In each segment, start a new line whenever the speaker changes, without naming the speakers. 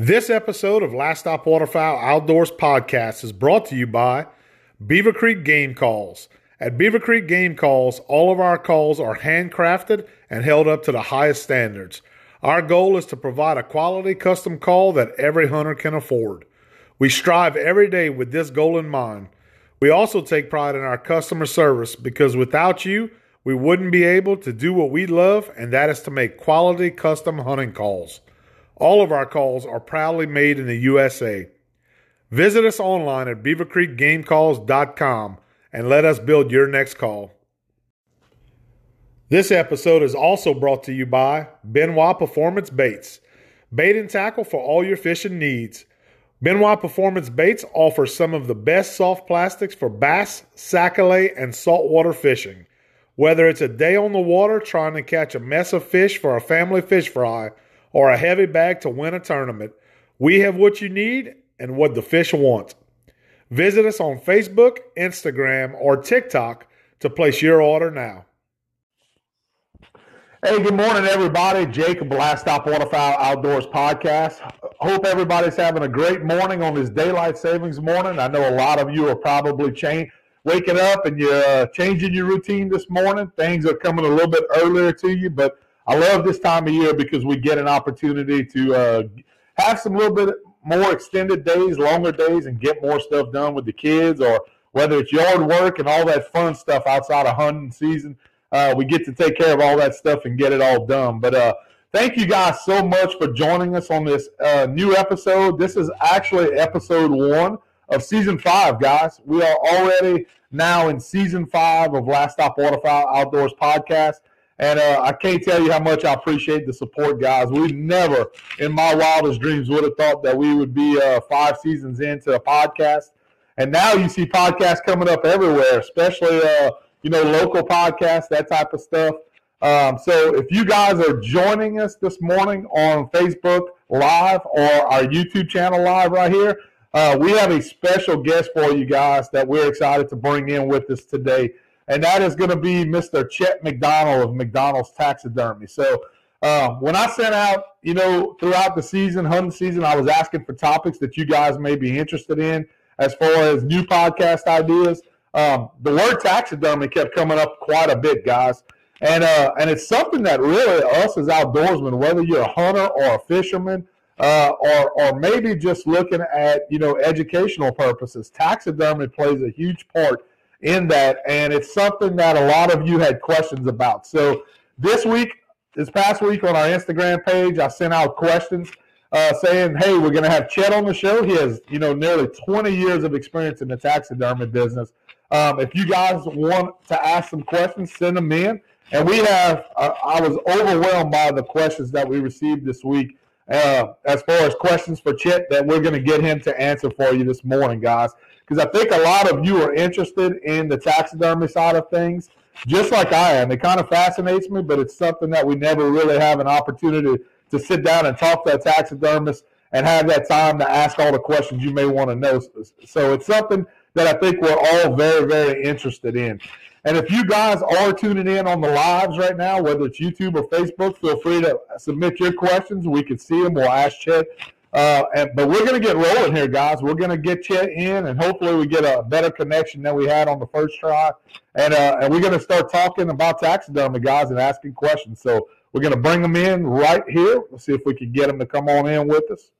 This episode of Last Stop Waterfowl Outdoors podcast is brought to you by Beaver Creek Game Calls. At Beaver Creek Game Calls, all of our calls are handcrafted and held up to the highest standards. Our goal is to provide a quality custom call that every hunter can afford. We strive every day with this goal in mind. We also take pride in our customer service because without you, we wouldn't be able to do what we love, and that is to make quality custom hunting calls. All of our calls are proudly made in the USA. Visit us online at beavercreekgamecalls.com and let us build your next call. This episode is also brought to you by Benoit Performance Baits. Bait and tackle for all your fishing needs. Benoit Performance Baits offers some of the best soft plastics for bass, sac-a-lait, and saltwater fishing. Whether it's a day on the water trying to catch a mess of fish for a family fish fry or a heavy bag to win a tournament, we have what you need and what the fish want. Visit us on Facebook, Instagram, or TikTok to place your order now.
Hey, good morning, everybody. Jacob Last Stop Waterfowl Outdoors podcast. Hope everybody's having a great morning on this daylight savings morning. I know a lot of you are probably cha- waking up and you're uh, changing your routine this morning. Things are coming a little bit earlier to you, but I love this time of year because we get an opportunity to uh, have some little bit more extended days, longer days, and get more stuff done with the kids, or whether it's yard work and all that fun stuff outside of hunting season. Uh, we get to take care of all that stuff and get it all done. But uh, thank you guys so much for joining us on this uh, new episode. This is actually episode one of season five, guys. We are already now in season five of Last Stop Waterfowl Outdoors podcast. And uh, I can't tell you how much I appreciate the support, guys. We never, in my wildest dreams, would have thought that we would be uh, five seasons into a podcast. And now you see podcasts coming up everywhere, especially uh, you know local podcasts, that type of stuff. Um, so if you guys are joining us this morning on Facebook Live or our YouTube channel live right here, uh, we have a special guest for you guys that we're excited to bring in with us today and that is going to be Mr. Chet McDonald of McDonald's Taxidermy. So uh, when I sent out, you know, throughout the season, hunting season, I was asking for topics that you guys may be interested in as far as new podcast ideas. Um, the word taxidermy kept coming up quite a bit, guys. And uh, and it's something that really us as outdoorsmen, whether you're a hunter or a fisherman, uh, or or maybe just looking at you know educational purposes, taxidermy plays a huge part in that, and it's something that a lot of you had questions about. So this week, this past week on our Instagram page, I sent out questions uh, saying, "Hey, we're going to have Chet on the show. He has, you know, nearly 20 years of experience in the taxidermy business. Um, if you guys want to ask some questions, send them in." And we have, uh, I was overwhelmed by the questions that we received this week uh, as far as questions for Chet that we're going to get him to answer for you this morning, guys because I think a lot of you are interested in the taxidermy side of things, just like I am. It kind of fascinates me, but it's something that we never really have an opportunity to sit down and talk to a taxidermist and have that time to ask all the questions you may want to know. So it's something that I think we're all very, very interested in. And if you guys are tuning in on the lives right now, whether it's YouTube or Facebook, feel free to submit your questions. We can see them. We'll ask Chet uh, and, but we're going to get rolling here, guys. We're going to get Chet in, and hopefully we get a better connection than we had on the first try. And uh, and we're going to start talking about taxidermy, guys, and asking questions. So we're going to bring them in right here. Let's see if we can get them to come on in with us.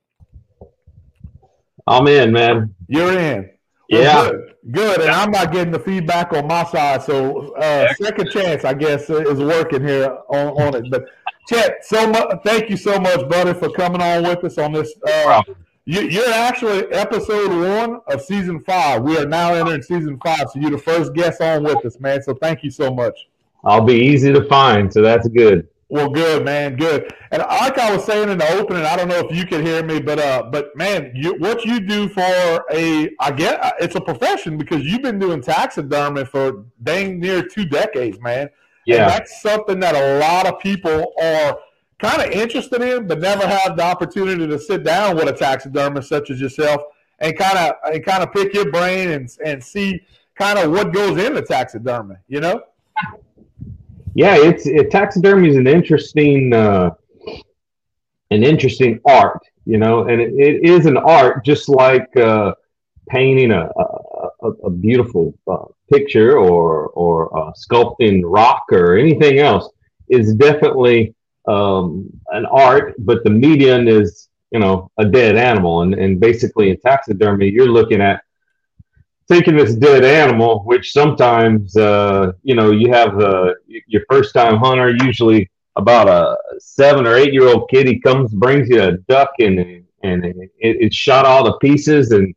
I'm in, man.
You're in.
Yeah.
Good. good. And I'm not getting the feedback on my side. So uh, second chance, I guess, is working here on, on it. But Chet, so much. Thank you so much, buddy, for coming on with us on this. Uh, you, are actually episode one of season five. We are now entering season five, so you're the first guest on with us, man. So thank you so much.
I'll be easy to find, so that's good.
Well, good man, good. And like I was saying in the opening, I don't know if you can hear me, but uh, but man, you, what you do for a, I get it's a profession because you've been doing taxidermy for dang near two decades, man. Yeah. And that's something that a lot of people are kind of interested in, but never have the opportunity to sit down with a taxidermist such as yourself and kind of and kind of pick your brain and and see kind of what goes into taxidermy. You know.
Yeah, it's it, taxidermy is an interesting uh, an interesting art, you know, and it, it is an art just like uh, painting a, a, a beautiful uh, picture or or uh, sculpting rock or anything else. Is definitely um, an art, but the medium is you know a dead animal, and and basically in taxidermy you're looking at taking this dead animal, which sometimes uh, you know you have uh, your first time hunter usually about a seven or eight year old kid he comes brings you a duck and and it, it shot all to pieces and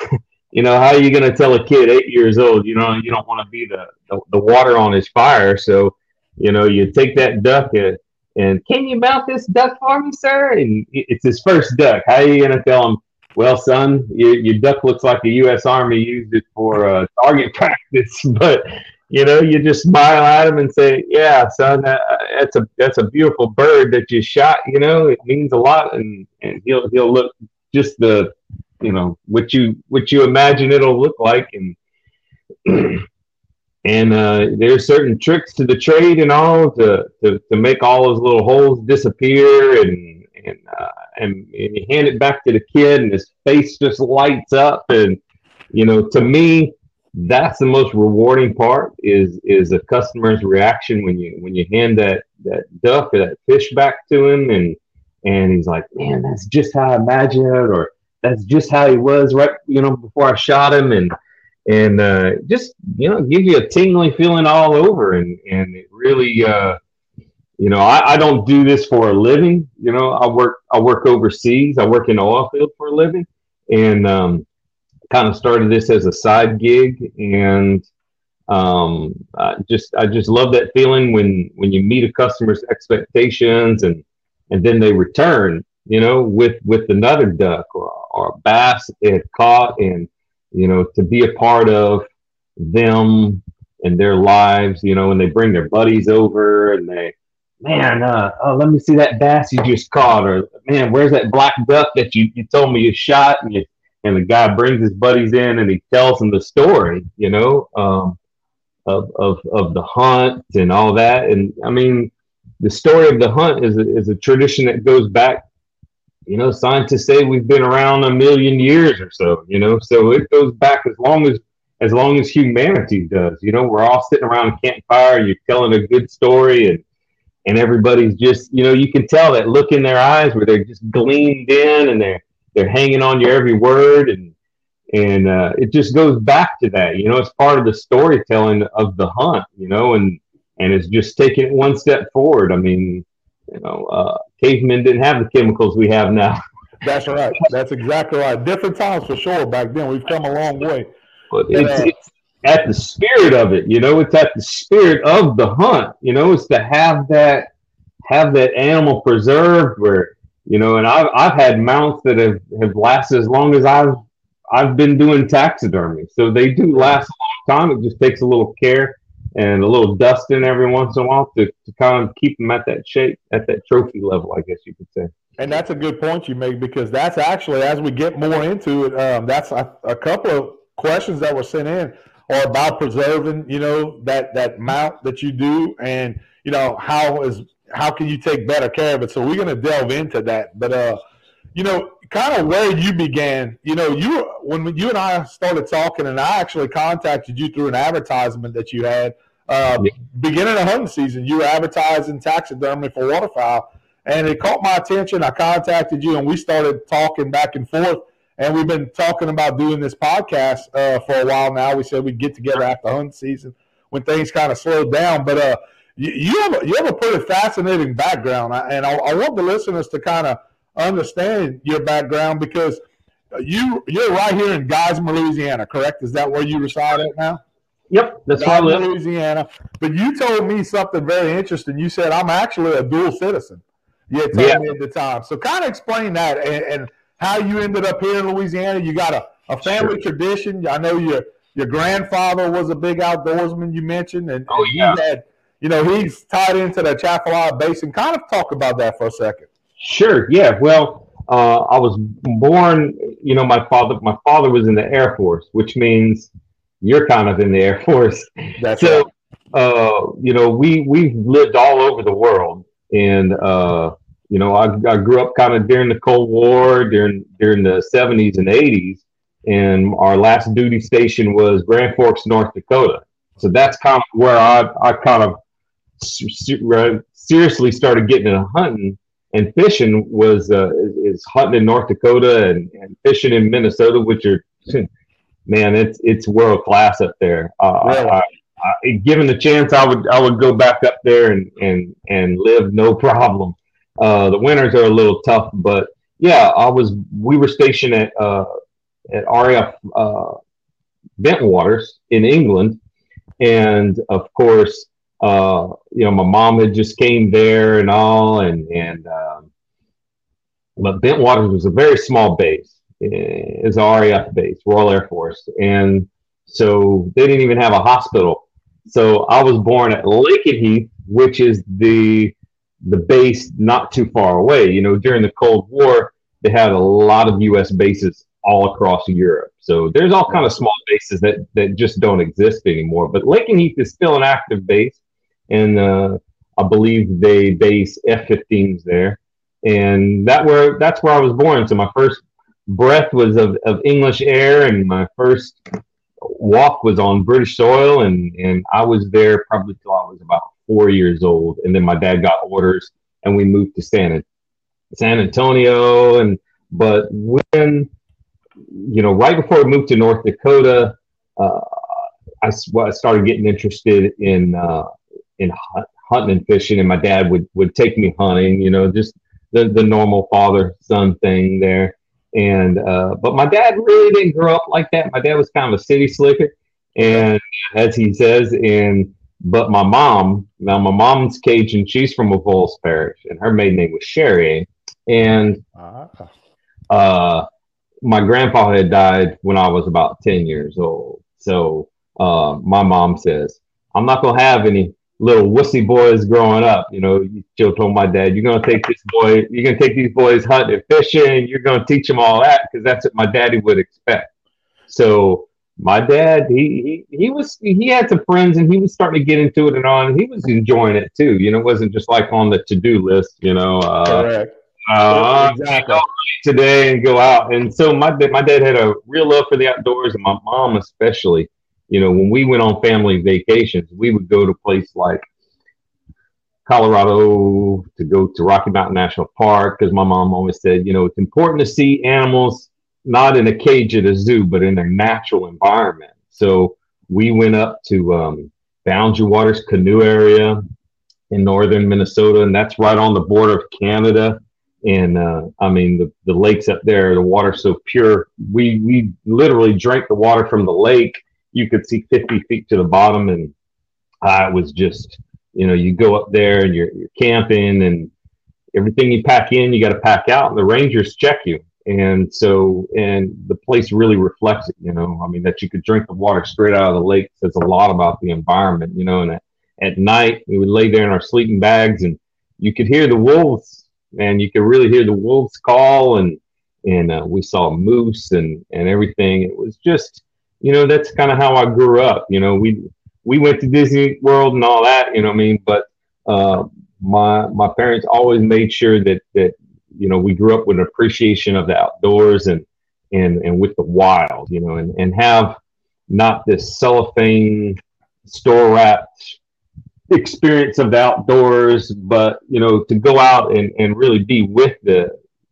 you know, how are you going to tell a kid eight years old, you know, you don't want to be the, the, the, water on his fire. So, you know, you take that duck and, and can you mount this duck for me, sir? And it's his first duck. How are you going to tell him, well, son, your, your duck looks like the U.S. Army used it for uh, target practice, but you know, you just smile at him and say, "Yeah, son, that, that's a that's a beautiful bird that you shot. You know, it means a lot." And and he'll he'll look just the you know what you what you imagine it'll look like and and uh, there's certain tricks to the trade and all to, to, to make all those little holes disappear and and, uh, and and you hand it back to the kid and his face just lights up. And you know to me that's the most rewarding part is is a customer's reaction when you when you hand that that duck or that fish back to him and and he's like man that's just how I imagine it or that's just how he was right you know before I shot him. And and uh, just you know give you a tingling feeling all over and and it really uh, you know I, I don't do this for a living you know I work I work overseas I work in the oil field for a living. And um, kind of started this as a side gig and um, I just I just love that feeling when when you meet a customer's expectations and and then they return you know with with another duck or or bass they had caught and you know to be a part of them and their lives you know and they bring their buddies over and they man uh, oh let me see that bass you just caught or man where's that black duck that you, you told me you shot? And you and the guy brings his buddies in and he tells them the story you know um, of, of of the hunt and all that. And i mean the story of the hunt is a, is a tradition that goes back you know, scientists say we've been around a million years or so, you know, so it goes back as long as as long as humanity does. You know, we're all sitting around a campfire, you're telling a good story and and everybody's just, you know, you can tell that look in their eyes where they're just gleamed in and they're they're hanging on your every word and and uh, it just goes back to that, you know, it's part of the storytelling of the hunt, you know, and and it's just taking it one step forward. I mean, you know, uh, cavemen didn't have the chemicals we have now.
That's right. That's exactly right. Different times for sure. Back then, we've come a long way.
But it's, uh, it's at the spirit of it. You know, it's at the spirit of the hunt. You know, it's to have that have that animal preserved where you know. And I've I've had mounts that have have lasted as long as I've I've been doing taxidermy. So they do last a long time. It just takes a little care and a little dusting every once in a while to, to kind of keep them at that shape, at that trophy level, I guess you could say.
And that's a good point you make because that's actually, as we get more into it, um, that's a, a, couple of questions that were sent in are about preserving, you know, that that mount that you do, and you know how is how can you take better care of it. So we're going to delve into that, but uh, you know, kind of where you began. You know, you when you and I started talking, and I actually contacted you through an advertisement that you had. Uh. Beginning of hunting season, you were advertising taxidermy for waterfowl, and it caught my attention. I contacted you, and we started talking back and forth. And we've been talking about doing this podcast uh, for a while now. We said we'd get together after hunt season when things kind of slowed down. But uh, you, you, have a, you have a pretty fascinating background, and I, I want the listeners to kind of understand your background because you you're right here in Geismar, Louisiana, correct? Is that where you reside at now?
Yep, that's
where I live. Louisiana. But you told me something very interesting. You said I'm actually a dual citizen. You told yeah. me at the time. So kind of explain that and, and, how you ended up here in Louisiana. You got a, a family sure. tradition. I know your your grandfather was a big outdoorsman. You mentioned, and,
oh yeah,
had, you know he's tied into the Atchafalaya Basin. Kind of talk about that for a second.
Sure. Yeah. Well, uh, I was born. You know, my father. My father was in the Air Force, which means you're kind of in the Air Force.
That's so. Right.
Uh, you know, we we've lived all over the world, and uh, you know, I, I grew up kind of during the Cold War, during during the 70s and 80s, and our last duty station was Grand Forks, North Dakota. So that's kind of where I, I kind of seriously started getting into hunting and fishing was uh, is hunting in North Dakota and, and fishing in Minnesota, which are man, it's it's world class up there. Uh, really? I, I, given the chance, I would I would go back up there and and and live no problem. Uh, the winters are a little tough, but yeah, I was. We were stationed at uh, at RAF uh, Bentwaters in England, and of course, uh, you know, my mom had just came there and all, and and um, but Bentwaters was a very small base, is a RAF base, Royal Air Force, and so they didn't even have a hospital. So I was born at Lakenheath, which is the the base not too far away. You know, during the Cold War, they had a lot of U.S. bases all across Europe. So there's all kind of small bases that that just don't exist anymore. But Lakenheath is still an active base, and uh, I believe they base F-15s there, and that where that's where I was born. So my first breath was of, of English air, and my first walk was on British soil, and and I was there probably till I was about four years old, and then my dad got orders, and we moved to San San Antonio, and but when you know right before we moved to North Dakota. Uh, I, I started getting interested in uh, in hunting and fishing, and my dad would would take me hunting. You know, just the the normal father son thing there. And uh, but my dad really didn't grow up like that. My dad was kind of a city slicker, and as he says, and but my mom, now my mom's Cajun, she's from Avoyelles Parish, and her maiden name was Sherry. And ah. uh, my grandpa had died when I was about 10 years old. So uh, my mom says, I'm not going to have any little wussy boys growing up. You know, Joe told my dad, "You're gonna take this boy, you're gonna take these boys hunting, and fishing. You're gonna teach them all that because that's what my daddy would expect." So my dad, he, he he was he had some friends and he was starting to get into it and on. He was enjoying it too. You know, it wasn't just like on the to do list. You know, uh, correct. Uh, exactly. Today and go out, and so my my dad had a real love for the outdoors, and my mom especially you know, when we went on family vacations, we would go to places like Colorado to go to Rocky Mountain National Park because my mom always said, you know, it's important to see animals not in a cage at a zoo, but in their natural environment. So we went up to um, Boundary Waters Canoe area in northern Minnesota, and that's right on the border of Canada. And uh, I mean, the, the lakes up there, the water's so pure. We we literally drank the water from the lake you could see 50 feet to the bottom and I was just, you know, you go up there and you're, you're camping and everything you pack in, you got to pack out and the rangers check you. And so, and the place really reflects it, you know, I mean, that you could drink the water straight out of the lake says a lot about the environment, you know, and at, at night we would lay there in our sleeping bags and you could hear the wolves and you could really hear the wolves call and, and uh, we saw moose and, and everything. It was just, you know, that's kind of how I grew up. You know, we we went to Disney World and all that. You know, I mean, but uh, my my parents always made sure that that you know we grew up with an appreciation of the outdoors and and and with the wild. You know, and and have not this cellophane store wrapped experience of the outdoors, but you know, to go out and, and really be with the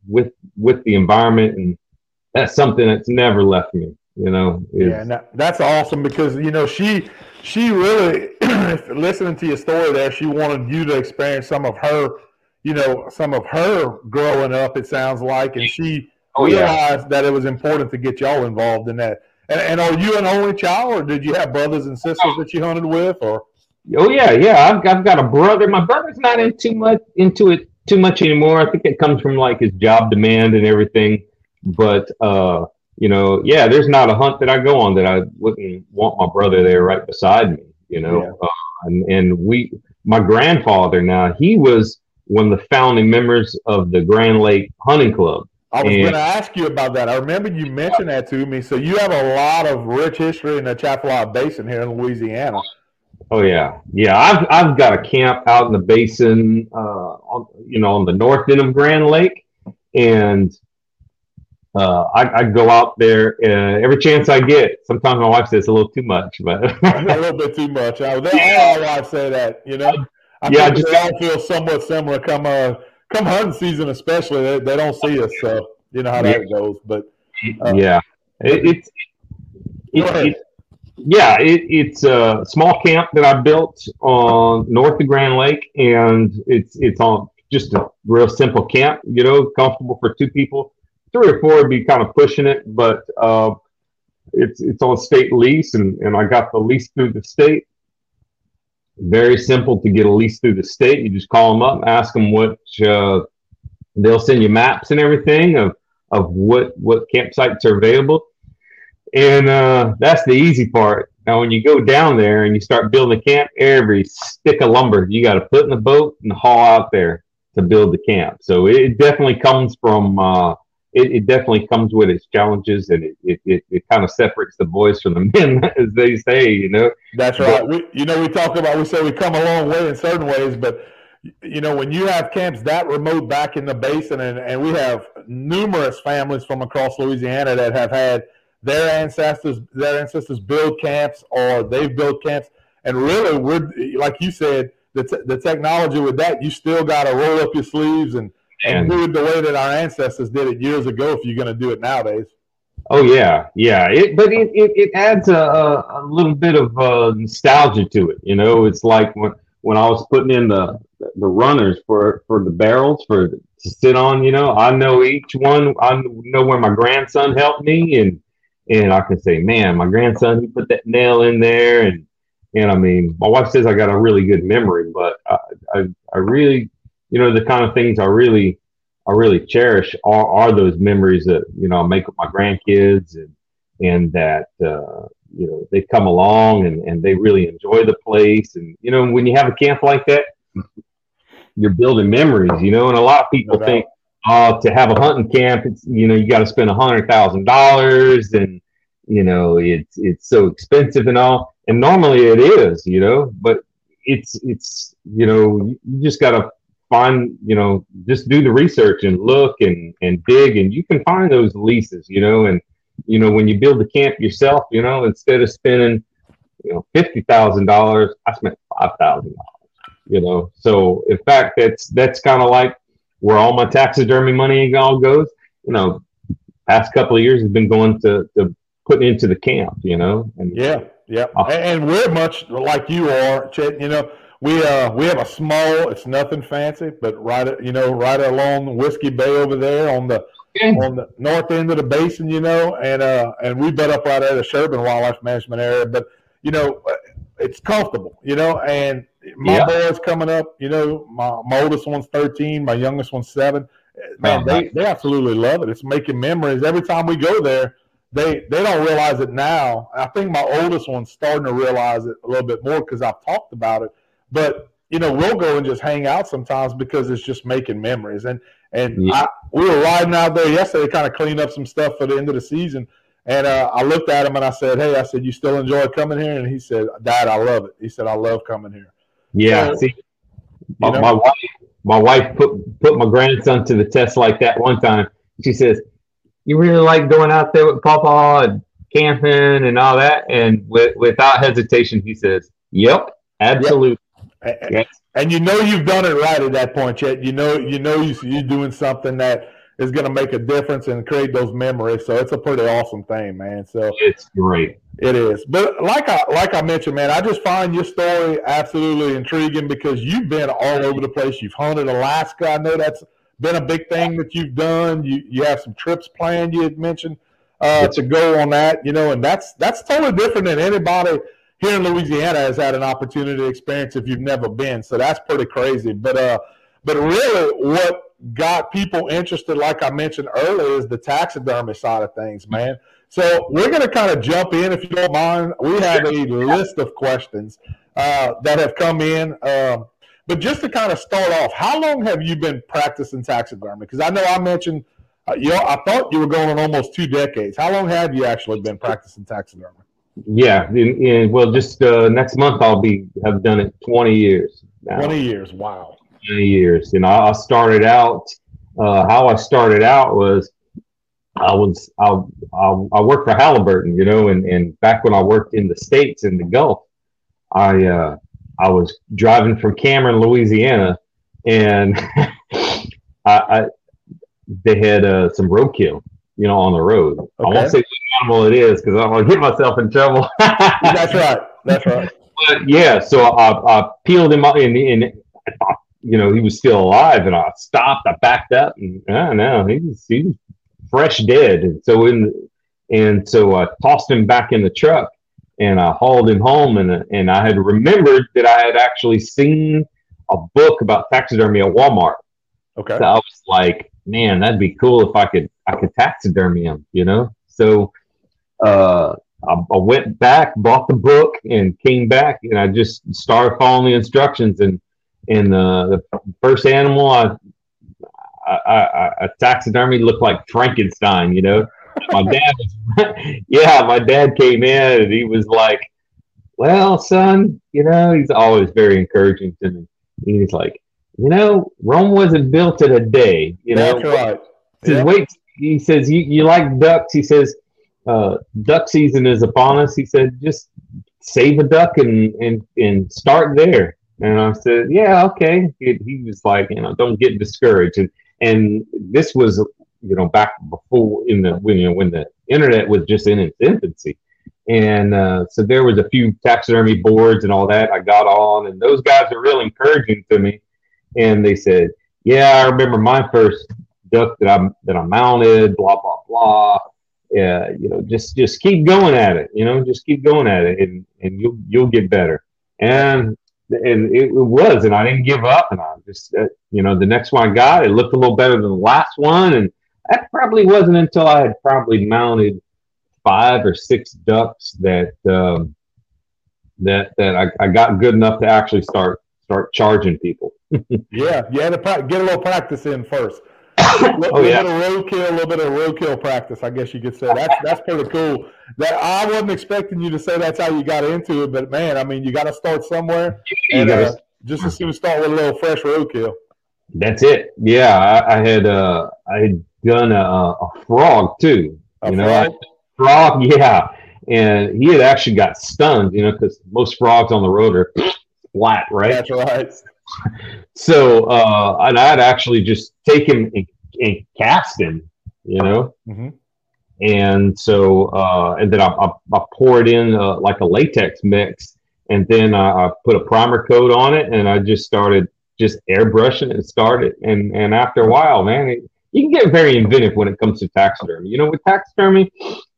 with with the environment and that's something that's never left me you know
is, yeah that's awesome because you know she she really listening to your story there she wanted you to experience some of her you know some of her growing up it sounds like and she oh, realized yeah. that it was important to get y'all involved in that and, and are you an only child or did you have brothers and sisters that you hunted with or
oh yeah yeah I've, I've got a brother my brother's not in too much into it too much anymore i think it comes from like his job demand and everything but uh you know, yeah, there's not a hunt that I go on that I wouldn't want my brother there right beside me, you know. Yeah. Uh, and, and we, my grandfather now, he was one of the founding members of the Grand Lake Hunting Club.
I was going to ask you about that. I remember you mentioned that to me. So you have a lot of rich history in the Atchafalaya Basin here in Louisiana.
Oh yeah, yeah. I've I've got a camp out in the basin, uh, on, you know, on the north end of Grand Lake, and uh, I, I go out there uh, every chance I get. Sometimes my wife says a little too much, but
a little bit too much. I, they, all wives say that, you know. I
Yeah, just-
they all feel somewhat similar. Come uh, come hunting season, especially they, they don't see us, so you know how that goes. But Uh,
yeah, it, it's
Go
it, it, yeah, it, it's a small camp that I built on north of Grand Lake, and it's it's on just a real simple camp. You know, comfortable for two people. Three or four would be kind of pushing it, but uh, it's it's on state lease, and and I got the lease through the state. Very simple to get a lease through the state. You just call them up, ask them what. Uh, they'll send you maps and everything of of what what campsites are available and uh, that's the easy part now when you go down there and you start building a camp every stick of lumber you got to put in the boat and haul out there to build the camp so it definitely comes from uh, it, it definitely comes with its challenges and it, it, it, it kind of separates the boys from the men as they say you know
That's right. We, you know, we talk about we say we come a long way in certain ways, but you know, when you have camps that remote back in the basin, and, and we have numerous families from across Louisiana that have had their ancestors their ancestors build camps or they've built camps, and really, we're like you said, the t- the technology with that, you still got to roll up your sleeves and and
And-
do it the way that our ancestors did it years ago. If you're going to do it nowadays,
Oh yeah, yeah. It, but it, it, it adds a, a, little bit of uh, nostalgia to it. You know, it's like when when I was putting in the the runners for for the barrels for to sit on. You know, I know each one. I know where my grandson helped me, and and I can say, man, my grandson he put that nail in there, and and I mean, my wife says I got a really good memory, but I I, I really, you know, the kind of things I really I really cherish are, are those memories that you know I make with my grandkids and and that uh, you know they come along and, and they really enjoy the place. And you know when you have a camp like that you're building memories you know and a lot of people
No
think uh, to have a hunting camp it's you know you got to spend a hundred thousand dollars and you know it's it's so expensive and all. And normally it is you know but it's it's you know you you just got to find you know just do the research and look and and dig and you can find those leases you know and you know when you build the camp yourself you know instead of spending you know fifty thousand dollars i spent five thousand dollars you know so in fact that's that's kind of like where all my taxidermy money all goes you know past couple of years has been going to to putting into the camp you know and
Yeah, yeah, and, and we're much like you are, Chet. You know, we uh we have a small. It's nothing fancy, but right, you know, right along Whiskey Bay over there on the on the north end of the basin. You know, and uh and we bet up right at the Sherburne Wildlife Management area. But you know, it's comfortable. You know, and my
Yeah.
boys coming up. You know, my my oldest one's thirteen, my youngest one's seven. Man,
Oh,
they, they absolutely love it. It's making memories every time we go there they they don't realize it now. I think my oldest one's starting to realize it a little bit more because I've talked about it. But you know, we'll go and just hang out sometimes because it's just making memories. And and
Yeah.
I, we were riding out there yesterday, to kind of clean up some stuff for the end of the season. And uh, I looked at him and I said, "Hey, I said, you still enjoy coming here?" And he said, "Dad, I love it." He said, "I love coming here."
yeah
So,
see
You
my,
know?
my wife my wife put put my grandson to the test like that one time she says you really like going out there with papa and camping and all that and with, without hesitation he says yep absolutely
And,
yes.
and you know you've done it right at that point, Chet. You know you know you, you're doing something that is going to make a difference and create those memories. So it's a pretty awesome thing, man. So
it's great
it is. But like I like I mentioned, man, I just find your story absolutely intriguing because you've been all over the place. You've hunted Alaska. I know that's been a big thing that you've done. You you have some trips planned. You had mentioned uh, to go on that. You know, and that's that's totally different than anybody here in Louisiana has had an opportunity to experience if you've never been. So that's pretty crazy. But uh, but really, what got people interested, like I mentioned earlier, is the taxidermy side of things, man. So we're going to kind of jump in, if you don't mind. We have a list of questions uh, that have come in. Um, but just to kind of start off, how long have you been practicing taxidermy? Because I know I mentioned, uh, you know, I thought you were going on almost two decades. How long have you actually been practicing taxidermy?
Yeah, in, in, well, just uh, next month I'll be have done it 20 years.
Now. 20 years, wow.
20 years, and I, I started out. Uh, how I started out was I was I, I, I worked for Halliburton, you know, and, and back when I worked in the states in the Gulf, I uh, I was driving from Cameron, Louisiana, and I, I, they had uh, some roadkill, you know, on the road. Okay. I won't say animal it is because I'm gonna get myself in trouble.
That's right. That's right.
But yeah, so I, I peeled him up, and, and you know, he was still alive, and I stopped. I backed up, and I don't know, he was, he was fresh dead. And so in, and so I tossed him back in the truck, and I hauled him home, and and I had remembered that I had actually seen a book about taxidermy at Walmart.
Okay.
So I was like, man, that'd be cool if I could I could taxidermy him, you know. So uh, I, I, went back, bought the book, and came back, and I just started following the instructions. And and uh, the first animal I I, I, I taxidermy looked like Frankenstein, you know. my dad, was, yeah, my dad came in and he was like, "Well, son, you know, he's always very encouraging to me. He's like, you know, Rome wasn't built in a day. You know,
that's right.
He says, wait, he says, you, you like ducks? He says, uh, duck season is upon us. He said, just save a duck and and and start there. And I said, yeah, okay. He, he was like, you know, don't get discouraged. And and this was, you know, back before in the when you know when the internet was just in its infancy. And uh, so there was a few taxidermy boards and all that I got on, and those guys are real encouraging to me. And they said, "Yeah, I remember my first duck that I that I mounted, blah blah blah. Yeah, you know, just just keep going at it. You know, just keep going at it, and and you'll you'll get better." And and it, was, and I didn't give up, and I just uh, you know the next one I got, it looked a little better than the last one, and that probably wasn't until I had probably mounted five or six ducks that um, that that I, I got good enough to actually start start charging people.
yeah, you had to get a little practice in first. A little, oh, yeah. of roadkill, a little bit of roadkill practice, I guess you could say. That's that's pretty cool. That I wasn't expecting you to say that's how you got into it, but man, I mean, you got to start somewhere. You And, uh, just as soon as start with a little fresh roadkill.
That's it. Yeah, I, I had uh, I had done a, a frog too.
A
you
know, frog?
frog, yeah. And he had actually got stunned, you know, because most frogs on the road are flat, right?
That's right.
So, uh, and I'd actually just take him and, and cast him, you know. Mm-hmm. And so, uh, and then I, I, I pour it in uh, like a latex mix, and then I, I put a primer coat on it, and I just started just airbrushing it and started. And and after a while, man, it, you can get very inventive when it comes to taxidermy. You know, with taxidermy,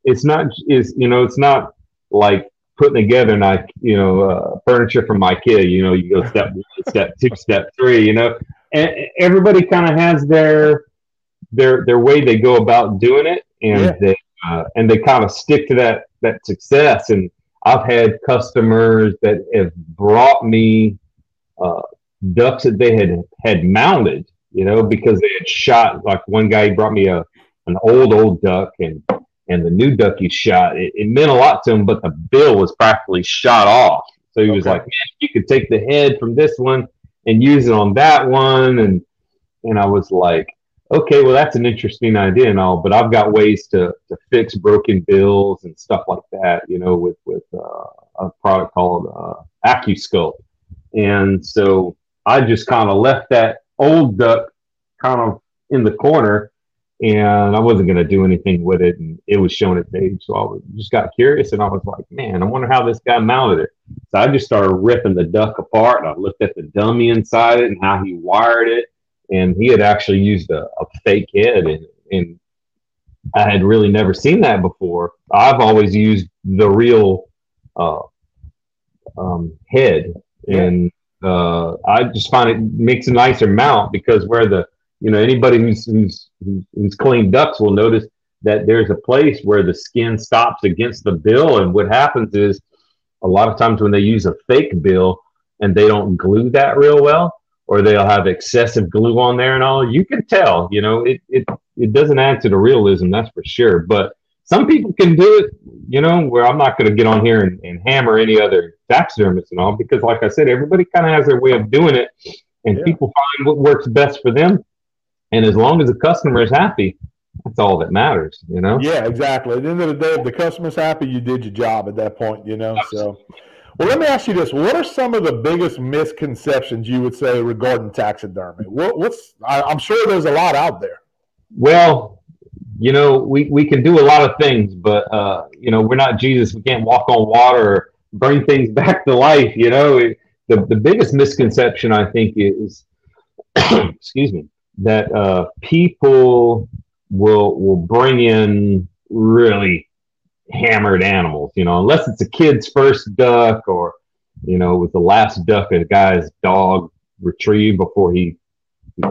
it's not is you know it's not like putting together like you know uh, furniture from IKEA. You know, you go step one, step two, step three. You know, and everybody kind of has their their their way they go about doing it, and yeah. they uh, and they kind of stick to that that success. And I've had customers that have brought me uh, ducks that they had had mounted you know, because they had shot like one guy brought me a an old old duck and and the new duck he shot it, it meant a lot to him, but the bill was practically shot off. So he was like, man, you could take the head from this one and use it on that one, and and I was like, okay, well that's an interesting idea and all, but I've got ways to to fix broken bills and stuff like that, you know, with with uh, a product called uh, and so I just kind of left that old duck kind of in the corner and I wasn't going to do anything with it. And it was showing its age. So I was, just got curious and I was like, man, I wonder how this guy mounted it. So I just started ripping the duck apart. I looked at the dummy inside it and how he wired it. And he had actually used a, a fake head. And, and I had really never seen that before. I've always used the real uh, um, head. And uh, I just find it makes a nicer mount because where the you know anybody who's who's who's cleaned ducks will notice that there's a place where the skin stops against the bill, and what happens is a lot of times when they use a fake bill and they don't glue that real well, or they'll have excessive glue on there and all, you can tell. You know, it it it doesn't add to the realism, that's for sure. But some people can do it, you know, where I'm not going to get on here and, and, hammer any other taxidermists and all, because like I said, everybody kind of has their way of doing it, and yeah. people find what works best for them. And as long as the customer is happy, that's all that matters, you know?
Yeah, exactly. At the end of the day, if the customer's happy, you did your job at that point, you know? So, well, let me ask you this. What are some of the biggest misconceptions you would say regarding taxidermy? What, what's, I, I'm sure there's a lot out there.
Well, you know, we, we can do a lot of things, but, uh, you know, we're not Jesus. We can't walk on water or bring things back to life. You know, it, the, the biggest misconception, I think, is, excuse me, that uh, people will will bring in really hammered animals, you know, unless it's a kid's first duck or, you know, with the last duck a guy's dog retrieved before he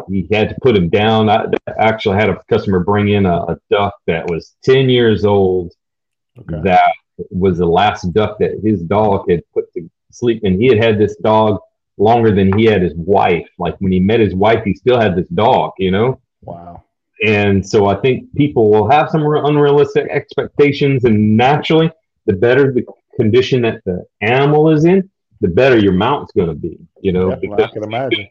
he had to put him down. I actually had a customer bring in a, a duck that was 10 years old okay. that was the last duck that his dog had put to sleep. And he had had this dog longer than he had his wife. Like when he met his wife, he still had this dog, you know?
Wow.
And so I think people will have some unrealistic expectations, and naturally, the better the condition that the animal is in, the better your mount's going to be. You know,
yeah, I can imagine.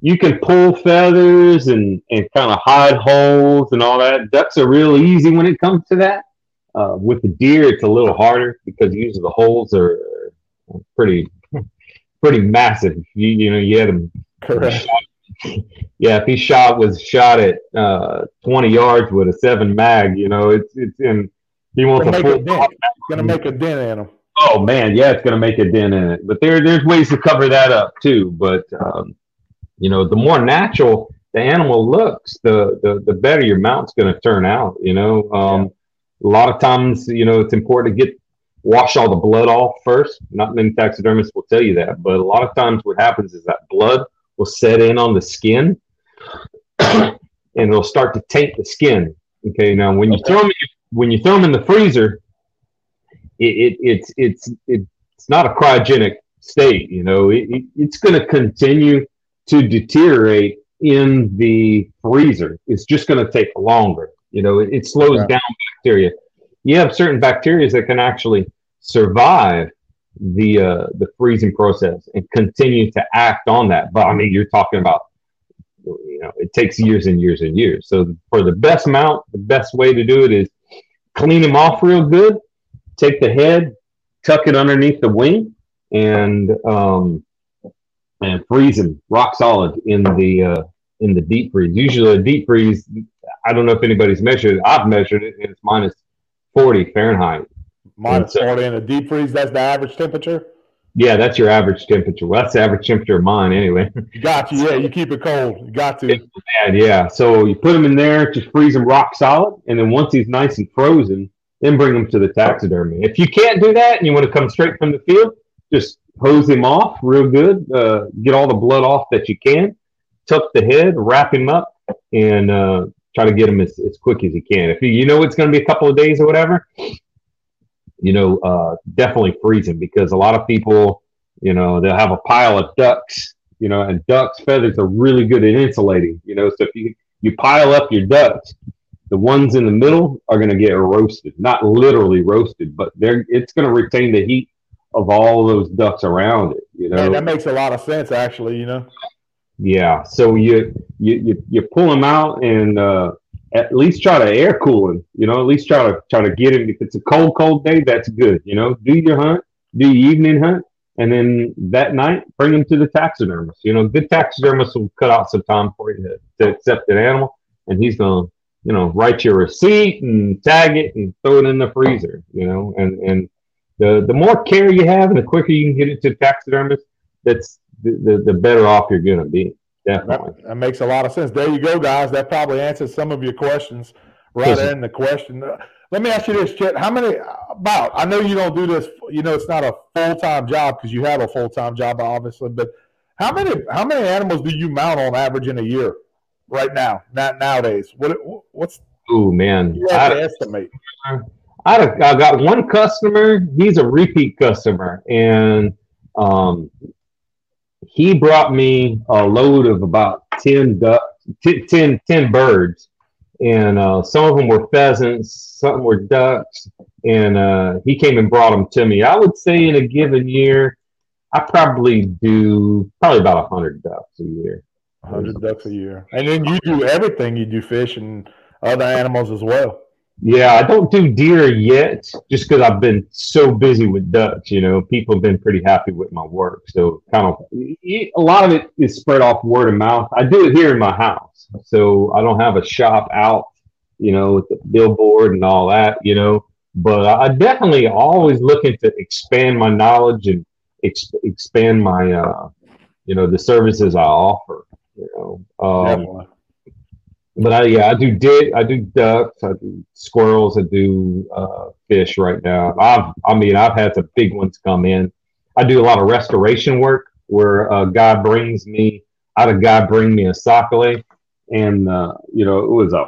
You can pull feathers and, and kind of hide holes and all that. Ducks are real easy when it comes to that. Uh, with the deer, it's a little harder because usually the holes are pretty pretty massive. You you know you had them
correct
yeah, if he shot was shot at uh, 20 yards with a seven mag, you know, it's it's in. He wants to
pull. It's gonna make a dent in him.
Oh man, yeah, it's gonna make a dent in it. But there there's ways to cover that up too. But um, you know, the more natural the animal looks, the the, the better your mount's gonna turn out. You know, um, yeah. a lot of times, you know, it's important to get wash all the blood off first. Not many taxidermists will tell you that, but a lot of times what happens is that blood will set in on the skin and it'll start to taint the skin. Okay, now when you okay. throw them, when you throw them in the freezer, it, it it's it's it's not a cryogenic state. You know, it, it, it's going to continue to deteriorate in the freezer. It's just going to take longer. You know, it, it slows down bacteria. You have certain bacteria that can actually survive the uh, the freezing process and continue to act on that. But I mean, you're talking about you know it takes years and years and years. So for the best mount, the best way to do it is clean them off real good. Take the head, tuck it underneath the wing, and um, and freeze them rock solid in the uh, in the deep freeze. Usually a deep freeze. I don't know if anybody's measured. I've measured it, and it's minus 40 Fahrenheit.
Minus so, 40 in a deep freeze, that's the average temperature?
Yeah, that's your average temperature. Well, that's the average temperature of mine anyway.
got you. Yeah, you keep it cold. You got to.
Bad, yeah. So you put them in there, just freeze them rock solid. And then once he's nice and frozen, then bring them to the taxidermy. If you can't do that and you want to come straight from the field, just hose him off real good. Uh, get all the blood off that you can. Tuck the head, wrap him up, and uh, try to get him as, as quick as you can. If you, you know it's going to be a couple of days or whatever, you know, uh, definitely freezing because a lot of people, you know, they'll have a pile of ducks, you know, and ducks' feathers are really good at insulating, you know. So if you, you pile up your ducks, the ones in the middle are going to get roasted, not literally roasted, but they're it's going to retain the heat of all those ducks around it. You know,
Man, that makes a lot of sense, actually. You know.
Yeah. So you you you, you pull them out and uh, at least try to air cool him. You know, at least try to try to get him. If it's a cold, cold day, that's good. You know, do your hunt, do your evening hunt, and then that night bring him to the taxidermist. You know, good taxidermist will cut out some time for you to, to accept an animal, and he's gonna, you know, write your receipt and tag it and throw it in the freezer. You know, and and the the more care you have and the quicker you can get it to the taxidermist, that's the, the, better off you're gonna be. Definitely.
That, that, makes a lot of sense. There you go, guys. That probably answers some of your questions right in the question. Uh, let me ask you this, Chet. How many, about, I know you don't do this, you know, it's not a full time job because you have a full time job, obviously, but how many, how many animals do you mount on average in a year right now, not nowadays? What, what's,
oh man,
you have to estimate?
I got one customer, he's a repeat customer, and um, he brought me a load of about 10 ducks, 10, 10 birds. and uh, some of them were pheasants, some were ducks, and uh, he came and brought them to me. I would say in a given year, I probably do probably about hundred ducks a year.
Hundred ducks a year, and then you do everything. You do fish and other animals as well.
Yeah, I don't do deer yet, just because I've been so busy with ducks. You know, people have been pretty happy with my work, so kind of a lot of it is spread off word of mouth. I do it here in my house, so I don't have a shop out, you know, with the billboard and all that. You know, but I definitely always looking to expand my knowledge and ex- expand my, uh, you know, the services I offer. You know, um, but I yeah I do dig I do ducks I do squirrels I do uh, fish right now. I've I mean I've had some big ones come in. I do a lot of restoration work where a guy brings me I had a guy bring me a sac-a-lait and uh, you know it was a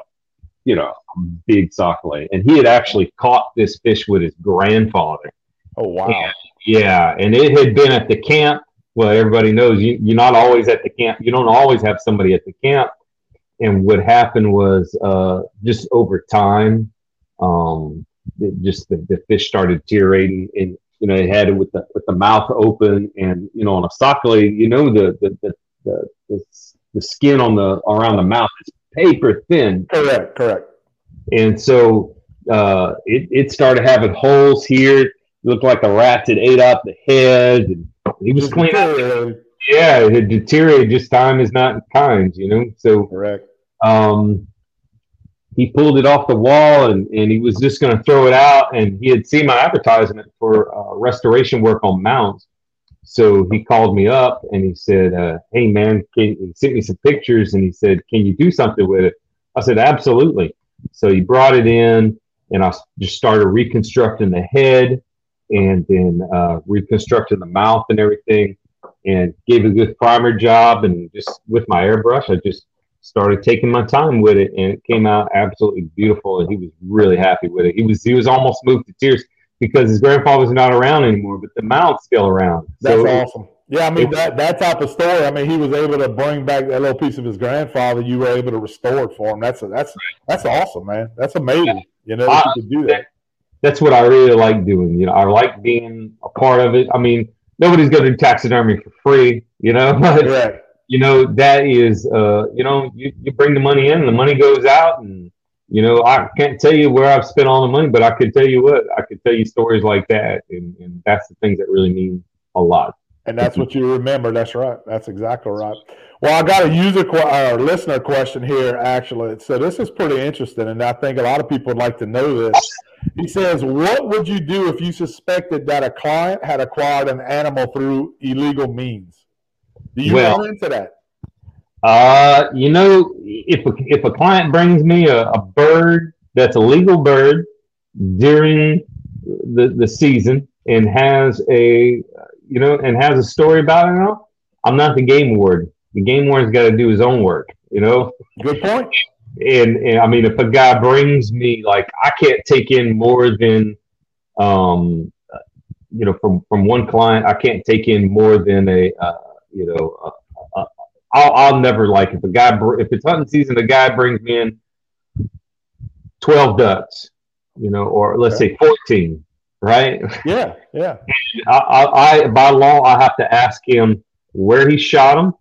you know a big sac-a-lait and he had actually caught this fish with his grandfather.
Oh wow!
And, yeah, and it had been at the camp. Well, everybody knows you, you're not always at the camp. You don't always have somebody at the camp and what happened was uh, just over time, um, it just the, the, fish started deteriorating, and you know it had it with the with the mouth open, and you know on a sac-a-lait, you know the the, the the, the the skin on the around the mouth is paper thin.
Correct, correct.
And so uh, it it started having holes here. It looked like the rats had ate up the head, and he was cleaning. Yeah, it deteriorated. Just time is not kind, you know. So
correct
um, he pulled it off the wall and, and he was just going to throw it out. And he had seen my advertisement for uh, restoration work on mounts. So he called me up and he said, uh, Hey, man, can, he sent me some pictures and he said, Can you do something with it? I said, Absolutely. So he brought it in and I just started reconstructing the head and then uh, reconstructing the mouth and everything and gave a good primer job. And just with my airbrush, I just started taking my time with it and it came out absolutely beautiful and he was really happy with it. He was he was almost moved to tears because his grandfather's not around anymore but the mount's still around.
That's so awesome. Yeah i mean it, that that type of story i mean he was able to bring back that little piece of his grandfather you were able to restore it for him. That's a, that's that's awesome man. That's amazing you know I, you could do that.
That's what i really like doing you know i like being a part of it. I mean nobody's going to do taxidermy for free you know
right
you know that is uh, you know you, you bring the money in and the money goes out and you know i can't tell you where i've spent all the money but i could tell you what i could tell you stories like that. And, and that's the things that really mean a lot.
And that's what you remember. That's right. That's exactly right. Well i got a user qu- or listener question here actually. So this is pretty interesting and i think a lot of people would like to know this. He says what would you do if you suspected that a client had acquired an animal through illegal means do you well, run into that?
Uh, you know, if a, if a client brings me a, a bird that's a legal bird during the, the season and has a you know and has a story about it, all, I'm not the game warden. The game warden's got to do his own work. You know.
Good point.
And, and I mean, if a guy brings me like I can't take in more than um, you know, from from one client, I can't take in more than a uh, you know, uh, uh, I'll, I'll never like if a guy if it's hunting season, a guy brings me in twelve ducks, you know, or let's say fourteen, right?
Yeah, yeah.
I, I, I, by law I have to ask him where he shot him.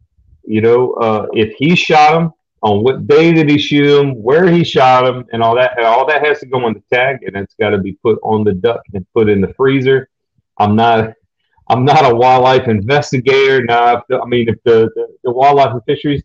You know, uh, if he shot him, on what day did he shoot him, where he shot him, and all that. And all that has to go on the tag, and it's got to be put on the duck and put in the freezer. I'm not I'm not a wildlife investigator. Now, I mean, if the, the, the, wildlife and fisheries,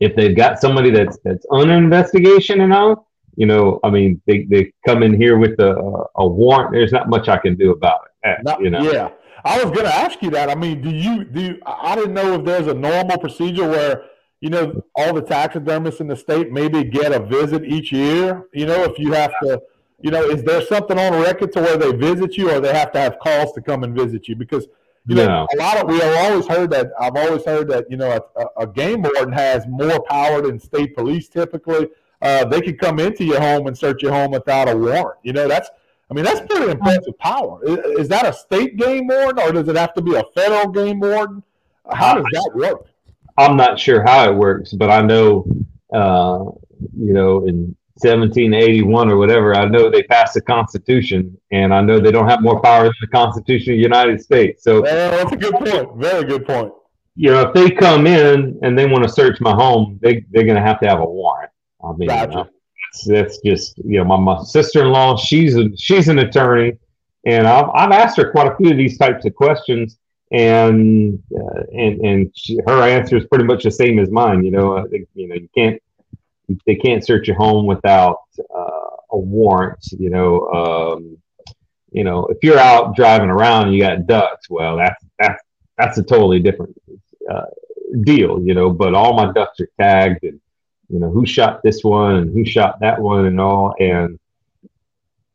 if they've got somebody that's that's an investigation and all, you know, I mean, they, they come in here with a, a warrant. There's not much I can do about it. Eh, not, you know.
Yeah, I was going to ask you that. I mean, do you do? You, I didn't know if there's a normal procedure where you know all the taxidermists in the state maybe get a visit each year. You know, if you have to you know, is there something on record to where they visit you, or they have to have calls to come and visit you? Because you know, no. a lot of we have always heard that. I've always heard that you know a, a game warden has more power than state police. Typically, uh, they can come into your home and search your home without a warrant. You know, that's I mean that's pretty impressive power. Is, is that a state game warden, or does it have to be a federal game warden? How does that work?
I'm not sure how it works, but I know uh, you know, in 1781 or whatever, I know they passed the Constitution, and I know they don't have more power than the Constitution of the United States. So
well, that's a good point. Very good point.
You know, if they come in and they want to search my home, they they're going to have to have a warrant. I mean, gotcha. you know, that's, that's just you know, my, my sister-in-law, she's a she's an attorney, and I've I've asked her quite a few of these types of questions, and uh, and and she, her answer is pretty much the same as mine. You know, uh, you know, you can't they can't search your home without uh, a warrant. You know, um, you know, if you're out driving around and you got ducks, well, that's that's that's a totally different uh, deal. You know, but all my ducks are tagged and you know who shot this one and who shot that one and all and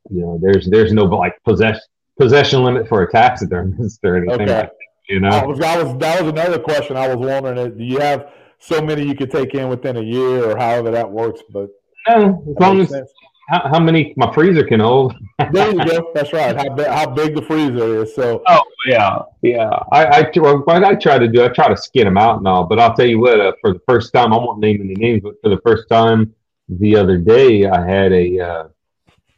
you know there's there's no like possession possession limit for a taxidermist or anything okay. like that, you know
that was, that was that was another question i was wondering do you have so many you could take in within a year or however that works. But
no, as long as how, how, many my freezer can hold.
there you go. That's right. How big, how big the freezer is. So.
Oh yeah, yeah. I I, what I try to do, I try to skin them out and all. But I'll tell you what, uh, for the first time, I won't name any names, but for the first time the other day, I had a. Uh,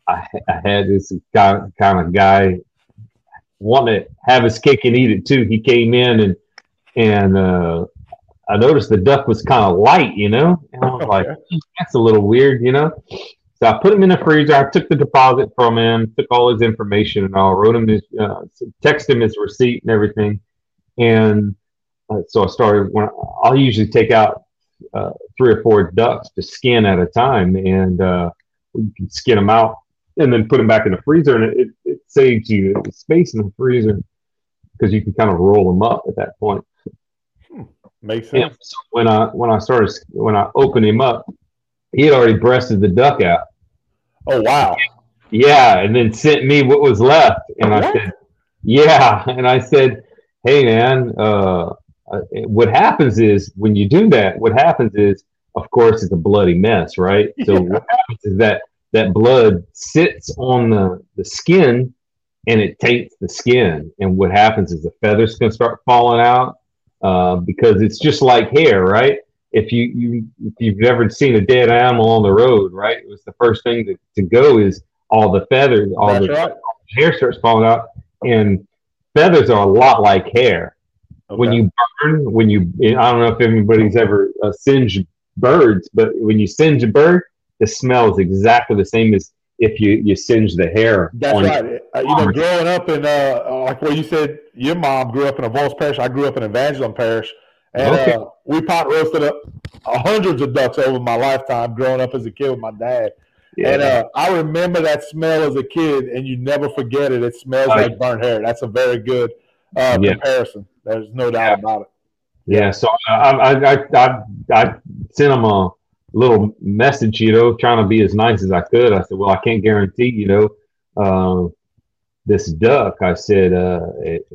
I, I had this kind of, kind of guy want to have his cake and eat it too. He came in and and uh, I noticed the duck was kind of light, you know, and I was like, that's a little weird, you know. So I put him in the freezer. I took the deposit from him, took all his information, and all wrote him his, uh, text him his receipt and everything. And uh, so I started. When I'll usually take out uh, three or four ducks to skin at a time, and uh, you can skin them out and then put them back in the freezer, and it, it saves you space in the freezer because you can kind of roll them up at that point.
Makes sense. Yeah.
So when I when I started when I opened him up, he had already breasted the duck out.
Oh wow!
Yeah, and then sent me what was left, and what? I said, "Yeah," and I said, "Hey man, uh, uh, what happens is when you do that, what happens is, of course, it's a bloody mess, right? So yeah. what happens is that that blood sits on the the skin, and it taints the skin, and what happens is the feathers can start falling out." Uh, because it's just like hair, right? If you, you if you've ever seen a dead animal on the road, right? It was the first thing to, to go is all the feathers, all the, right. hair starts falling out, and feathers are a lot like hair. Okay. When you burn, when you I don't know if anybody's ever uh, singed birds, but when you singe a bird, the smell is exactly the same as if you you singe the hair.
That's right. Uh, you know, growing up in uh, like what you said, your mom grew up in Avoyelles parish. I grew up in Evangeline parish, and okay. uh, we pot roasted up hundreds of ducks over my lifetime growing up as a kid with my dad. Yeah. And uh, I remember that smell as a kid, and you never forget it. It smells like burnt hair. That's a very good uh, yeah. comparison. There's no doubt yeah. about it.
Yeah. So I I I I, I sent him a little message, you know, trying to be as nice as I could. I said, well, I can't guarantee, you know, uh, this duck. I said, uh, it,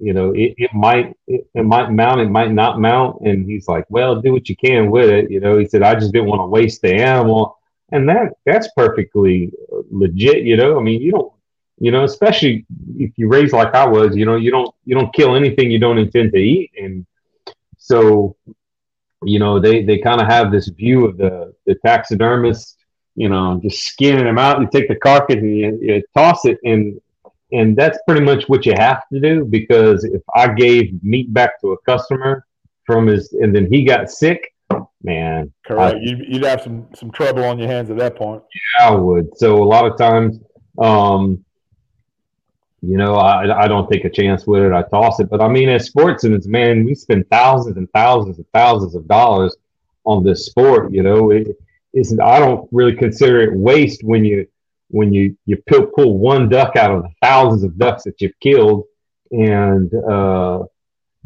you know, it, it might it, it, might mount, it might not mount. And he's like, well, do what you can with it. You know, he said, I just didn't want to waste the animal. And that that's perfectly legit. You know, I mean, you don't, you know, especially if you raise like I was, you know, you don't you don't kill anything you don't intend to eat. And so you know, they, they kind of have this view of the, the taxidermist, you know, just skinning them out. and take the carcass and you, you toss it, and and that's pretty much what you have to do because if I gave meat back to a customer from his, and then he got sick, man,
correct. I, you'd, you'd have some some trouble on your hands at that point.
Yeah, I would. So a lot of times, um, you know, I, I don't take a chance with it. I toss it. But I mean, as sportsmen, man, we spend thousands and thousands and thousands of dollars on this sport. You know, it isn't. I don't really consider it waste when you when you you pull, pull one duck out of the thousands of ducks that you've killed and uh,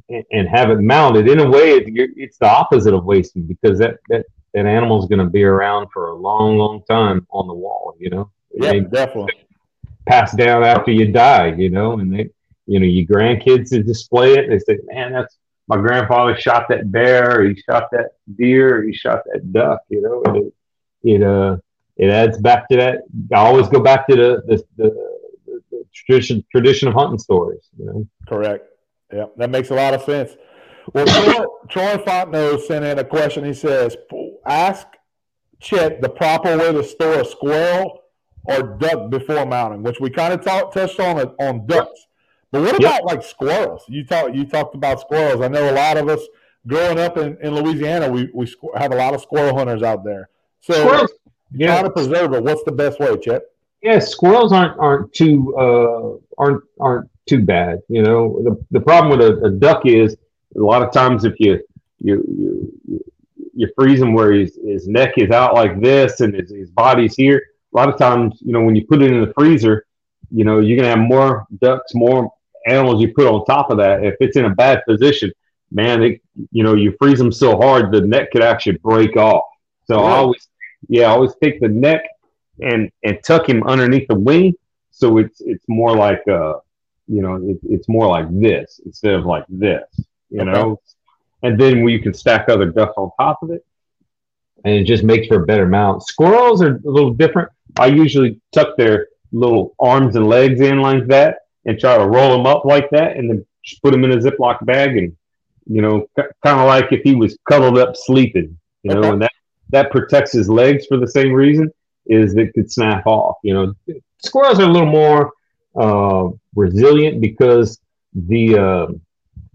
and have it mounted. In a way, it's the opposite of wasting because that that that animal is going to be around for a long, long time on the wall. You know.
Yeah, definitely
passed down after you die, you know, and they, you know, your grandkids to display it. They say, man, that's my grandfather shot that bear, he shot that deer, he shot that duck, you know, and it, it, uh, it adds back to that. I always go back to the, the, the, the tradition, tradition of hunting stories, you know.
Correct. Yeah, that makes a lot of sense. Well, Troy, Troy Fontenot sent in a question. He says, ask Chet, the proper way to store a squirrel or duck before mounting, which we kind of talk, touched on on ducks. But what about like squirrels? You talked you talked about squirrels. I know a lot of us growing up in, in Louisiana, we, we have a lot of squirrel hunters out there. So squirrels, yeah. how to preserve it? What's the best way, Chet?
Yeah, squirrels aren't aren't too uh, aren't aren't too bad. You know, the the problem with a, a duck is a lot of times if you you you you freeze him where his, his neck is out like this and his, his body's here. A lot of times, you know, when you put it in the freezer, you know, you're gonna have more ducks, more animals you put on top of that. If it's in a bad position, man, it, you know, you freeze them so hard the neck could actually break off. So yeah. I always, yeah, I always take the neck and and tuck him underneath the wing, so it's it's more like uh, you know, it, it's more like this instead of like this, you okay. know. And then you can stack other ducks on top of it, and it just makes for a better mount. Squirrels are a little different. I usually tuck their little arms and legs in like that, and try to roll them up like that, and then just put them in a Ziploc bag and you know, kind of like if he was cuddled up sleeping, you know, okay. and that that protects his legs for the same reason is it could snap off. You know, squirrels are a little more uh, resilient because the uh,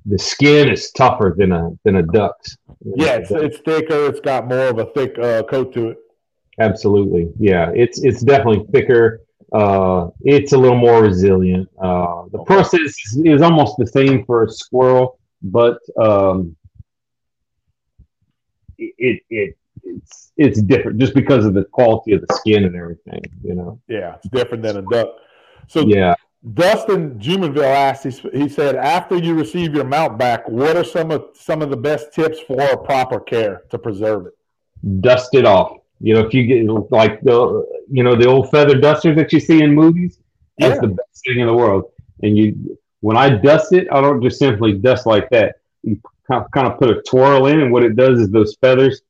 the skin is tougher than a than a duck's.
Yeah, it's, it's thicker. It's got more of a thick uh, coat to it.
Absolutely, yeah. It's it's definitely thicker. Uh, it's a little more resilient. Uh, the process is, almost the same for a squirrel, but um, it, it it's it's different just because of the quality of the skin and everything. You know.
Yeah, it's different than a duck. So yeah. Dustin Jumonville asked. He, he said, after you receive your mount back, what are some of some of the best tips for proper care to preserve it?
Dust it off. You know, if you get like the you know the old feather dusters that you see in movies, that's yeah. the best thing in the world. And you when I dust it, I don't just simply dust like that. You kind of put a twirl in, and what it does is those feathers.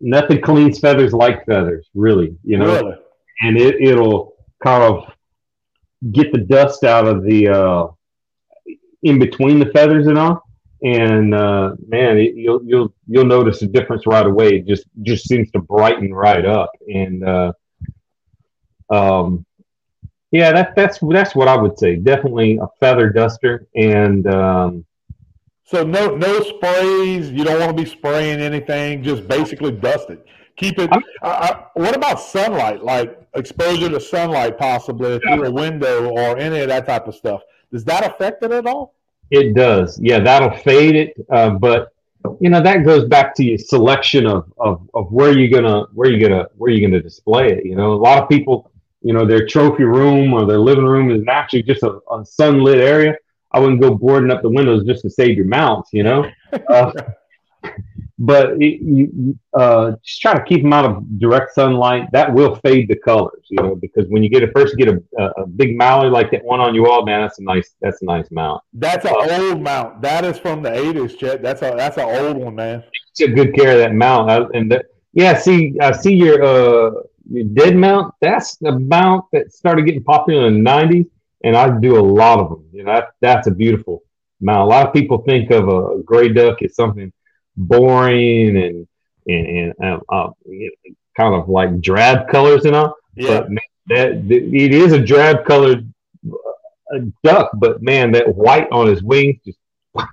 Nothing cleans feathers like feathers, really. You know, really? and it it'll kind of get the dust out of the uh, in between the feathers and all. And uh, man, it, you'll you'll you'll notice a difference right away. It just just seems to brighten right up. And uh, um, yeah, that, that's that's what I would say. Definitely a feather duster, and um,
so no no sprays. You don't want to be spraying anything. Just basically dust it. Keep it. Uh, what about sunlight? Like exposure to sunlight, possibly yeah. through a window or any of that type of stuff. Does that affect it at all?
It does. Yeah, that'll fade it. Uh, but you know that goes back to your selection of, of, of where you're gonna where you're gonna where you're gonna display it. You know, a lot of people you know, their trophy room or their living room is actually just a, a sunlit area, I wouldn't go boarding up the windows just to save your mounts, you know. Uh, but it, you uh, just try to keep them out of direct sunlight. That will fade the colors, you know, because when you get a first get a, a, a big mallard like that one on your wall, man, that's a nice that's a nice mount.
That's an uh, old mount. That is from the eighties, Chet. That's a that's an old one, man.
Take good care of that mount, I, and the, yeah. See, I see your uh your dead mount, that's the mount that started getting popular in the 90s, and I do a lot of them. You know, that, that's a beautiful mount. A lot of people think of a gray duck as something boring and and, and uh, kind of like drab colors and all. Yeah. But man, that, that it is a drab colored uh, duck, but man, that white on his wings just wow,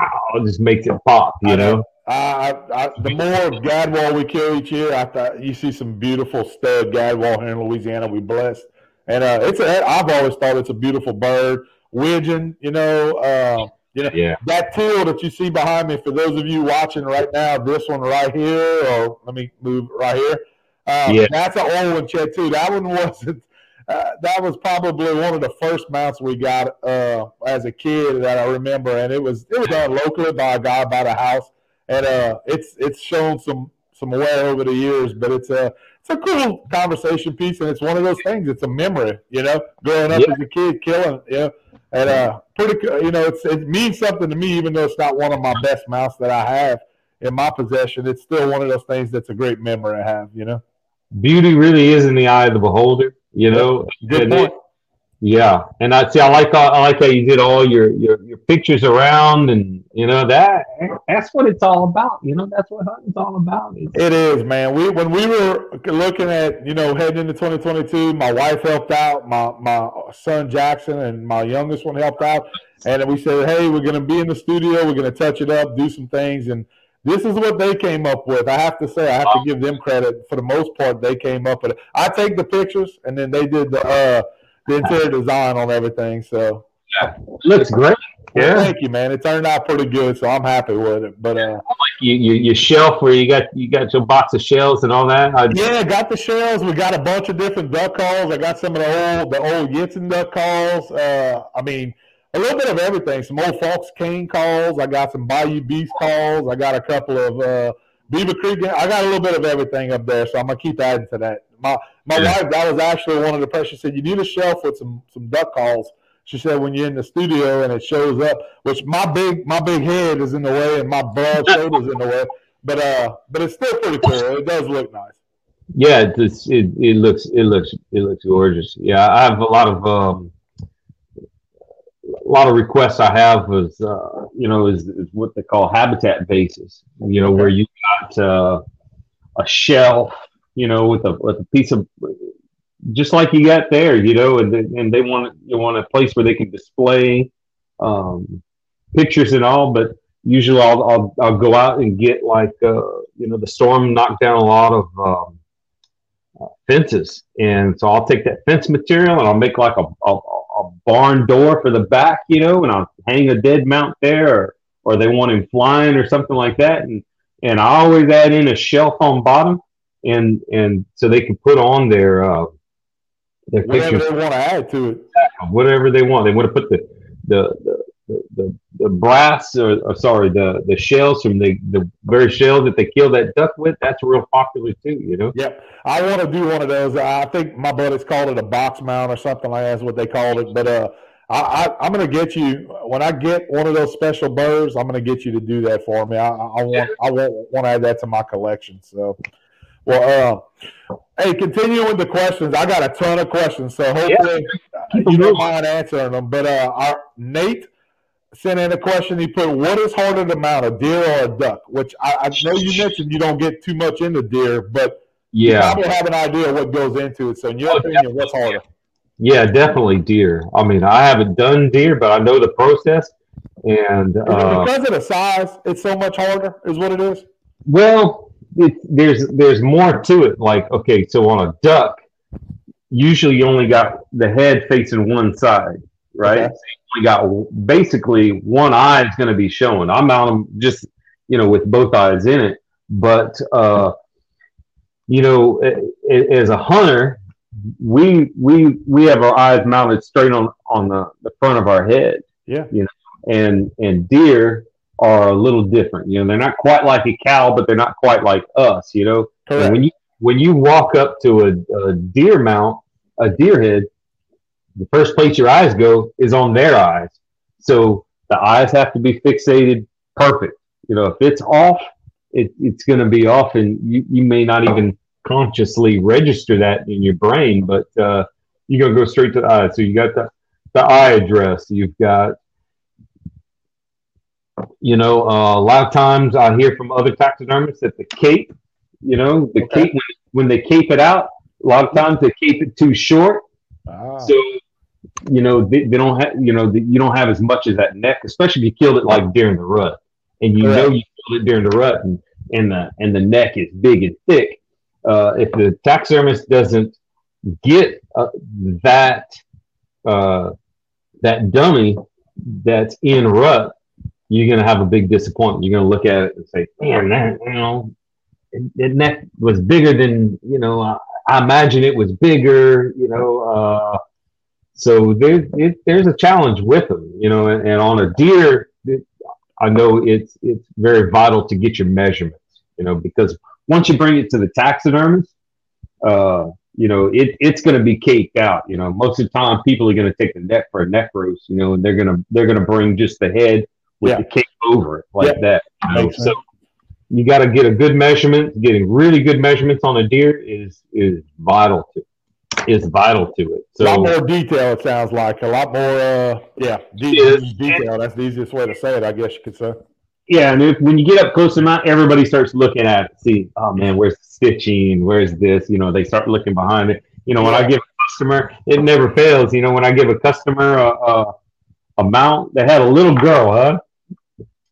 just makes it pop. You know.
I, I, the more gadwall we kill each year, I thought you see some beautiful stud gadwall here in Louisiana. We blessed, and uh, it's a. I've always thought it's a beautiful bird. Widgeon, you know, uh, you know yeah. that teal that you see behind me. For those of you watching right now, this one right here, or let me move right here. Uh, yeah. that's an old one, Chet. Too. That one wasn't. Uh, that was probably one of the first mounts we got uh, as a kid that I remember, and it was it was done locally by a guy by the house and uh, it's it's shown some some wear over the years, but it's a it's a cool conversation piece, and it's one of those things. It's a memory, you know, growing up yeah. as a kid, killing, you know, and uh, pretty, you know, it's it means something to me, even though it's not one of my best mounts that I have in my possession. It's still one of those things that's a great memory I have, you know.
Beauty really is in the eye of the beholder, you know.
Good point.
Yeah, and I see. I like I like how you did all your, your your pictures around, and you know that that's what it's all about. You know, that's what hunting's all about.
It's, it is, man. We when we were looking at you know heading into 2022, my wife helped out, my my son Jackson and my youngest one helped out, and we said, hey, we're to be in the studio, we're to touch it up, do some things, and this is what they came up with. I have to say, I have to give them credit for the most part. They came up with it. I take the pictures, and then they did the. uh the interior design on everything. So
yeah, looks great.
Yeah, well, thank you, man. It turned out pretty good, so I'm happy with it. But uh,
like you, you, your shelf where you got you got your box of shells and all that. I,
yeah, got the shells. We got a bunch of different duck calls. I got some of the old the old Yentzen duck calls. Uh, I mean, a little bit of everything. Some old Faulk's Game calls. I got some Bayou Beast calls. I got a couple of uh, Beaver Creek. I got a little bit of everything up there, so I'm gonna keep adding to that. My my yeah. wife, that was actually one of the pressures. She said you need a shelf with some some duck calls. She said when you're in the studio and it shows up, which my big my big head is in the way and my broad shoulders in the way, but uh, but it's still pretty cool. It does look nice.
Yeah, it's, it it looks it looks it looks gorgeous. Yeah, I have a lot of um, a lot of requests I have is uh, you know is, is what they call habitat bases. You know where you got uh, a shelf you know, with a with a piece of just like you got there, you know, and and they want you want a place where they can display um, pictures and all. But usually, I'll, I'll I'll go out and get like uh, you know the storm knocked down a lot of um, uh, fences, and so I'll take that fence material and I'll make like a, a, a barn door for the back, you know, and I'll hang a dead mount there, or, or they want him flying or something like that, and and I always add in a shelf on bottom and and so they can put on their uh,
their whatever pictures, they want to add to it,
whatever they want. They want to put the the the, the, the brass or, or, sorry the the shells from the the very shells that they kill that duck with. That's real popular too. You know.
Yep, I want to do one of those. I think my buddies called it a box mount or something like that's what they called it. But uh, I, I am gonna get you when I get one of those special birds. I'm gonna get you to do that for me. I, I want yeah. I want want to add that to my collection. So well, uh, hey, continuing with the questions, I got a ton of questions, so hopefully yeah. you don't mind answering them. But uh, our Nate sent in a question. He put, "What is harder to mount, a deer or a duck?" Which I, I know you mentioned you don't get too much into deer, but yeah, you probably have an idea what goes into it. So, in your oh, opinion, what's harder?
Yeah, definitely deer. I mean, I haven't done deer, but I know the process. And uh,
because of the size, it's so much harder, is what it is.
Well, it, there's there's more to it. Like okay, so on a duck, usually you only got the head facing one side, right? Okay. So you only got basically one eye is going to be showing. I'm out just you know with both eyes in it, but uh, you know as a hunter, we we we have our eyes mounted straight on on the, the front of our head.
Yeah,
you know, and and deer are a little different. You know, they're not quite like a cow, but they're not quite like us. You know, when you when you walk up to a, a deer mount, a deer head, the first place your eyes go is on their eyes. So the eyes have to be fixated perfect. You know, if it's off, it, it's going to be off, and you, you may not even consciously register that in your brain, but uh, you're going to go straight to the eye. So you got the, the eye address, you've got you know, uh, a lot of times I hear from other taxidermists that the cape, you know, the okay. cape when, when, they cape it out, a lot of times they cape it too short. Ah. So, you know, they, they don't have, you know, the, you don't have as much as that neck, especially if you killed it like during the rut, and you know you killed it during the rut, and and the and the neck is big and thick. Uh, if the taxidermist doesn't get uh, that uh, that dummy that's in rut you're going to have a big disappointment. You're going to look at it and say, "Man, that you know, that neck was bigger than you know. I, I imagine it was bigger." You know, uh, so there's it, there's a challenge with them. You know, and, and on a deer, it, I know it's it's very vital to get your measurements. You know, because once you bring it to the taxidermist, uh, you know, it, it's going to be caped out. You know, most of the time people are going to take the neck for a neck roast, you know, and they're going to, they're going to bring just the head with yeah. the cape over it like yeah. that. You know? So you got to get a good measurement. Getting really good measurements on a deer is is vital to. is vital to it. So,
a lot more detail. It sounds like a lot more. Uh, yeah, de- detail. That's the easiest way to say it, I guess you could say.
Yeah, and if, when you get up close to mount, everybody starts looking at it. See, oh man, where's the stitching? Where's this? You know, they start looking behind it. You know, when I give a customer, it never fails. You know, when I give a customer a, a, a mount that had a little girl, huh?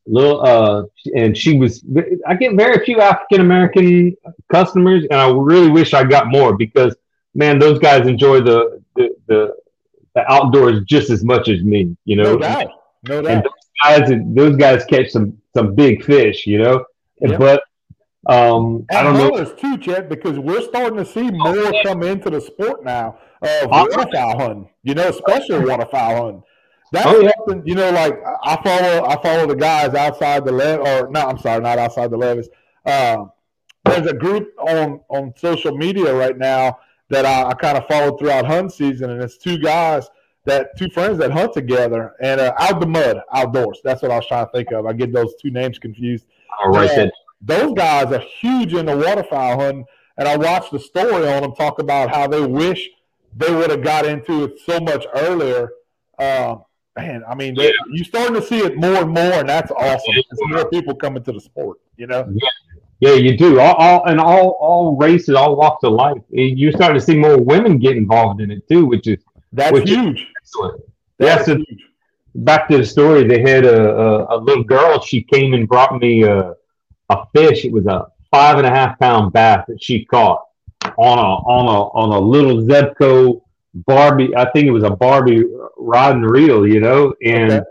Little, uh, and she was. I get very few African American customers, and I really wish I got more because man, those guys enjoy the the, the, the outdoors just as much as me. You know,
no doubt, no doubt.
And those guys, those guys catch some some big fish. You know,
Yep.
but um, I don't know.
too, Chet, because we're starting to see more come into the sport now of
Oh,
waterfowl hunting. You know, especially waterfowl hunting. That's
Oh, yeah.
something. You know, like I follow, I follow the guys outside the lev, or no, I'm sorry, not outside the levis. Um, there's a group on on social media right now that I, I kind of followed throughout hunt season, and it's two guys that two friends that hunt together and uh, out the mud outdoors. That's what I was trying to think of. I get those two names confused
write
Yeah.
that.
those guys are huge in the waterfowl hunting, and I watched the story on them talk about how they wish they would have got into it so much earlier. Um, man, I mean, they, you're starting to see it more and more, and that's awesome. It's more people coming to the sport, you know.
Yeah, you do. All, all and all all races, all walks of life. Eh, you're starting to see more women get involved in it too, which is
That's
Which is-
huge.
excellent.
That's huge.
back to the story, they had a, a, a little girl. She came and brought me a, a fish. It was a five and a half pound bass that she caught on a on a on a little Zebco Barbie. I think it was a Barbie rod and reel, you know. And
Okay.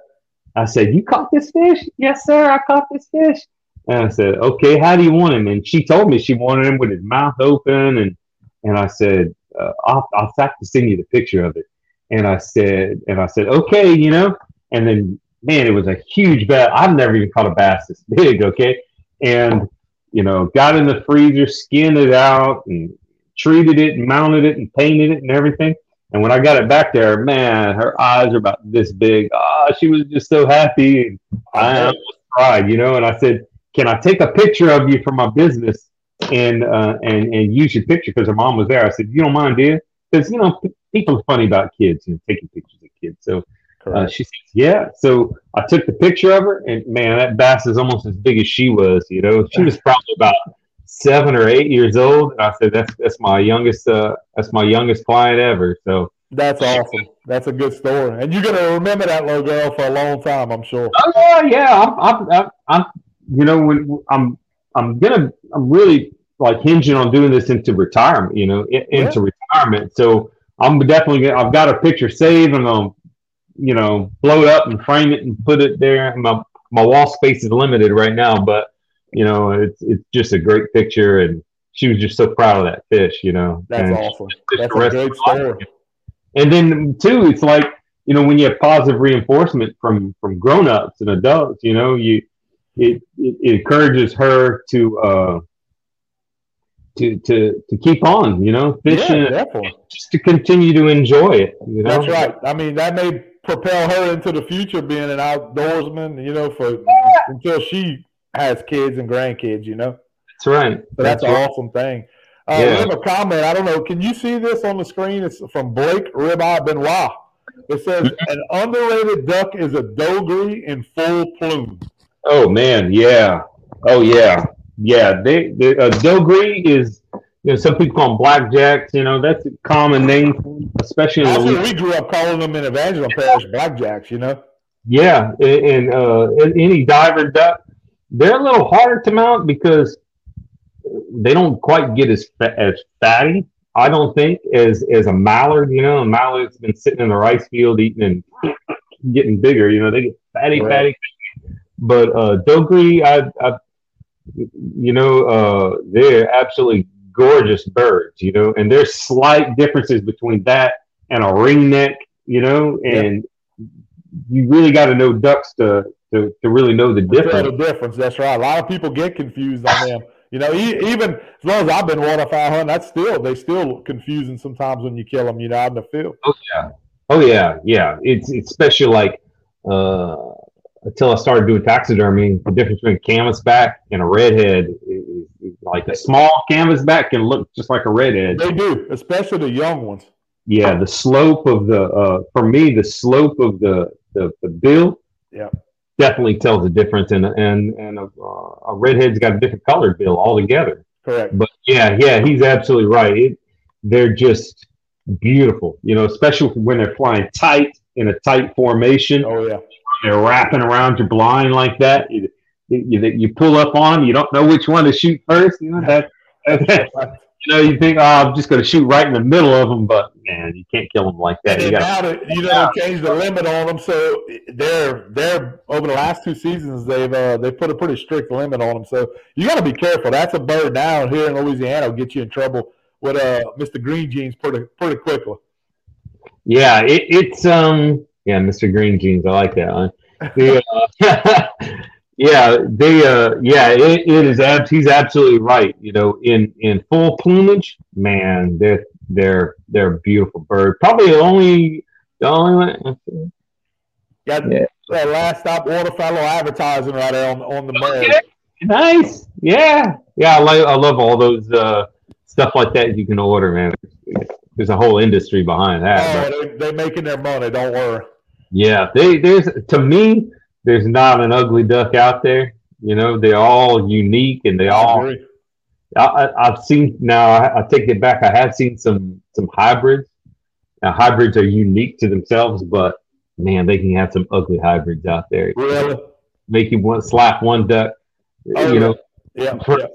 I said, "You caught this fish?" Yes, sir. I caught this fish. And I said, "Okay, how do you want him?" And she told me she wanted him with his mouth open. And and I said, uh, "I'll I'll have to send you the picture of it." And I said, and I said, "Okay, you know." And then, man, it was a huge bass. I've never even caught a bass this big. Okay, and you know, got in the freezer, skinned it out, and treated it, and mounted it, and painted it, and everything. And when I got it back there, man, her eyes are about this big. Ah, she was just so happy. And I almost cried, you know. And I said, "Can I take a picture of you for my business and uh, and and use your picture?" Because her mom was there. I said, "You don't mind, dear?" Because you know, people are funny about kids, you know, taking pictures of kids. So uh, she says, "Yeah." So I took the picture of her, and man, that bass is almost as big as she was. You know, she was probably about seven or eight years old. And I said, "That's that's my youngest. Uh, that's my youngest client ever." So.
That's awesome. That's a good story, and you're gonna remember that little girl for a long time, I'm sure.
Oh yeah, yeah. I'm, I'm, I'm, I'm you know, when I'm, I'm gonna, I'm really like hinging on doing this into retirement. You know, into retirement. So I'm definitely, gonna, I've got a picture saved, and I'm, you know, blow it up and frame it and put it there. My, my wall space is limited right now, but you know, it's, it's just a great picture, and she was just so proud of that fish. You know,
That's
and
awesome. That's a great
of her life.
story.
And then too, it's like you know when you have positive reinforcement from from grown-ups and adults, you know, you it it, it encourages her to uh to to to keep on, you know, fishing
Yeah,
just to continue to enjoy it. You know,
That's right. I mean, that may propel her into the future being an outdoorsman, you know, for until she has kids and grandkids, you know.
That's right.
So that's an
right.
awesome thing. Uh,
Yeah.
We have a comment. I don't know. Can you see this on the screen? It's from Blake Ribeye Benoit. It says
Mm-hmm.
an underrated duck is a dos gris in full plume.
Oh man, yeah. Oh yeah, yeah. They the uh, Dos gris is. You know, some people call them blackjacks. You know, that's a common name, especially in
That's what we grew up calling them in Evangeline Parish, blackjacks. You know.
Yeah, and, and uh, and any diver duck, they're a little harder to mount because they don't quite get as as fatty. I don't think as as a mallard. You know, a mallard's been sitting in the rice field eating and getting bigger. You know, they get fatty,
Right.
fatty. But uh, dos gris, I, I, you know, uh, they're absolutely gorgeous birds. You know, and there's slight differences between that and a ringneck. You know,
Yeah.
and you really got to know ducks to, to to really know the difference.
the difference. That's right. A lot of people get confused on them. You know, even as long as I've been waterfowl hunting, that's still they still confusing sometimes when you kill them. You know, out in the field.
Oh yeah, oh yeah, yeah. It's it's especially like uh, until I started doing taxidermy, the difference between a canvasback and a redhead is, is like a small canvasback can look just like a redhead.
They do, especially the young ones.
Yeah, the slope of the uh, for me, the slope of the the, the bill,
yeah,
definitely tells a difference. And and and a, a redhead's got a different colored bill altogether.
Correct.
But yeah, yeah, he's absolutely right. It, they're just beautiful, you know, especially when they're flying tight in a tight formation.
Oh yeah,
they're wrapping around your blind like that. You, you, you pull up on, you don't know which one to shoot first. You know that, that you know you think, oh, I'm just going to shoot right in the middle of them, but man, you can't kill them like that. You
got now you know change the limit on them, so they're they're over the last two seasons they've uh, they put a pretty strict limit on them. So you got to be careful. That's a bird now here in Louisiana will get you in trouble with uh Mr. Green Jeans pretty pretty quickly.
Yeah, it, it's um yeah, Mr. Green Jeans. I like that one. The, uh, Yeah, they uh yeah, it, it is abs he's absolutely right. You know, in in full plumage, man, they're they're they're a beautiful bird. Probably the only the only one
Got yeah. that last stop waterfowl advertising right there on on the bird. Okay.
Nice. Yeah. Yeah, I like I love all those uh stuff like that you can order, man. There's a whole industry behind
that. Oh, they, they're making their money, don't worry.
Yeah, they there's to me there's not an ugly duck out there. You know, they're all unique and they all. I, have seen now. I, I, take it back. I have seen some some hybrids. Now, hybrids are unique to themselves, but man, they can have some ugly hybrids out there.
Really?
Make you want slap one duck. Oh, you know,
yeah,
for,
yeah.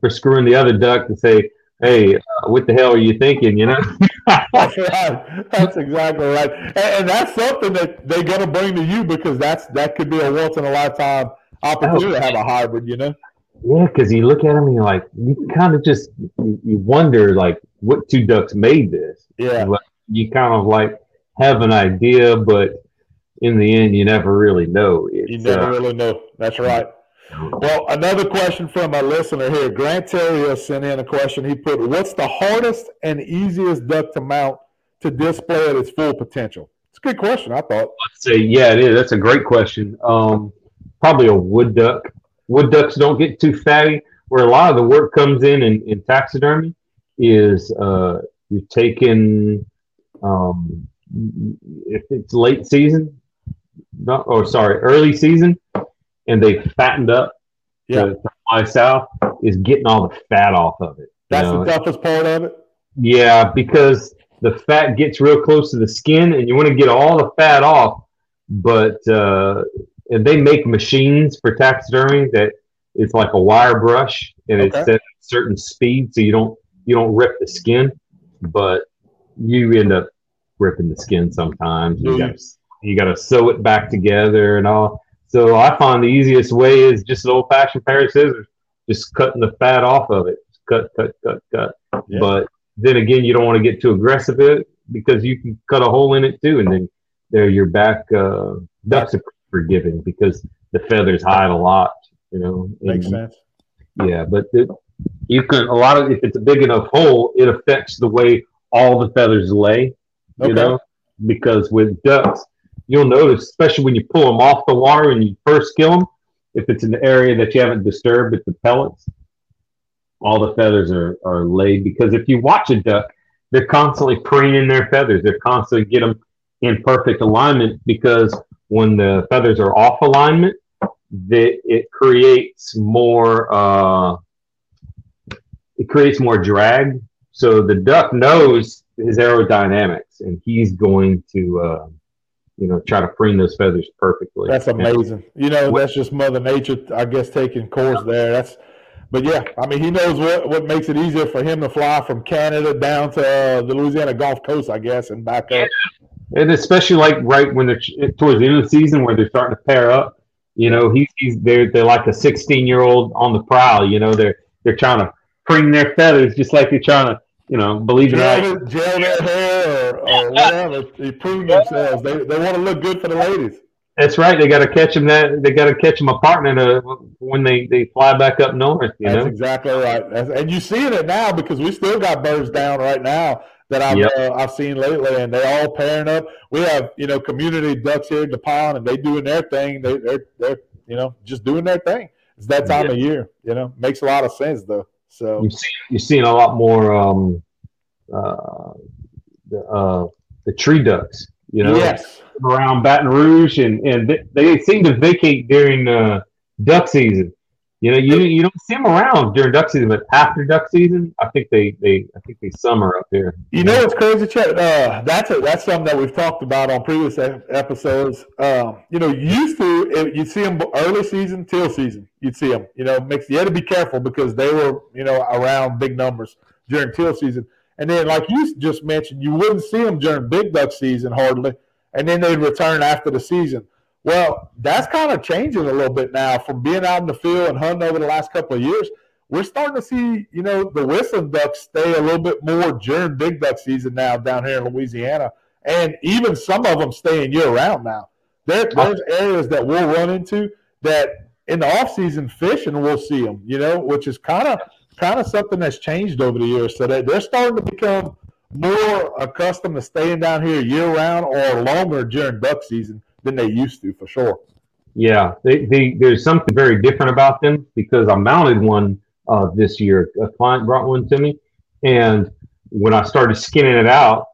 for screwing the other duck to say, "Hey, uh, what the hell are you thinking?" You know.
that's right. That's exactly right. And, and, that's something that they're to bring to you because that's that could be a once in a lifetime opportunity oh, to have a hybrid. You know.
Yeah, because you look at them and you're like, you kind of just you wonder like what two ducks made this.
Yeah.
You kind of like have an idea, but in the end, you never really know.
It's, you never uh, really know. That's right. Well, another question from a listener here. Grant Terrio sent in a question. He put, "What's the hardest and easiest duck to mount to display at its full potential?" It's a good question. I thought.
I'd say, yeah, it is. That's a great question. Um, probably a wood duck. Wood ducks don't get too fatty. Where a lot of the work comes in in, in taxidermy is uh, you're taking um, if it's late season, not, or sorry, early season, and they fattened up
yeah.
to, fly south is getting all the fat off of it.
That's know? the toughest part of it.
Yeah, because the fat gets real close to the skin, and you want to get all the fat off. But uh, they make machines for taxidermy that it's like a wire brush, and okay. it's at a certain speed, so you don't you don't rip the skin, but you end up ripping the skin sometimes. You got you got to sew it back together and all. So I find the easiest way is just an old fashioned pair of scissors, just cutting the fat off of it. Cut, cut, cut, cut. Yeah. But then again, you don't want to get too aggressive with it because you can cut a hole in it too, and then there your back uh, ducks are forgiving because the feathers hide a lot. You know,
makes and, sense.
Yeah, but it, you can a lot of if it's a big enough hole, it affects the way all the feathers lay. You okay. know, because with ducks, you'll notice, especially when you pull them off the water and you first kill them, if it's an area that you haven't disturbed with the pellets, all the feathers are, are laid. Because if you watch a duck, they're constantly preening their feathers. They're constantly get them in perfect alignment because when the feathers are off alignment, that it creates more uh, it creates more drag. So the duck knows his aerodynamics, and he's going to uh, you know, try to preen those feathers perfectly.
That's amazing. You know, that's just Mother Nature, I guess, taking course there. That's, but yeah, I mean, he knows what, what makes it easier for him to fly from Canada down to uh, the Louisiana Gulf Coast, I guess, and back up.
And especially like right when they're towards the end of the season where they're starting to pair up, you know, he's, he's they're they're like a 16 year old on the prowl. You know, they're they're trying to preen their feathers just like they're trying to you know, believe it or
not. Gel their hair or, or whatever. they prove themselves. They, they want to look good for the ladies.
That's right. They got to catch them. That they got to catch them a partner to, when they, they fly back up north. You
That's
know?
exactly right. That's, and you're seeing it now because we still got birds down right now that I've yep. uh, I've seen lately, and they're all pairing up. We have you know community ducks here at the pond, and they doing their thing. They, they're they're you know just doing their thing. It's that time yep. of year. You know, makes a lot of sense though. So
you see, you're seeing a lot more um, uh, the uh, the tree ducks. You know,
yes,
around Baton Rouge, and and they, they seem to vacate during uh, duck season. You know, you you don't see them around during duck season, but after duck season, I think they they I think they summer up here.
You know what's crazy, Chad? Uh, that's a, that's something that we've talked about on previous episodes. Um, you know, used to you'd see them early season, teal season. You'd see them. You know, makes you had to be careful because they were you know around big numbers during teal season, and then like you just mentioned, you wouldn't see them during big duck season hardly, and then they'd return after the season. Well, that's kind of changing a little bit now from being out in the field and hunting over the last couple of years. We're starting to see, you know, the whistling ducks stay a little bit more during big duck season now down here in Louisiana. And even some of them staying year round now. There, there's areas that we'll run into that in the off season fishing we'll see them, you know, which is kind of kind of something that's changed over the years. So that they're starting to become more accustomed to staying down here year round or longer during duck season than they used to, for sure.
Yeah, they, they, there's something very different about them because I mounted one uh, this year. A client brought one to me, and when I started skinning it out,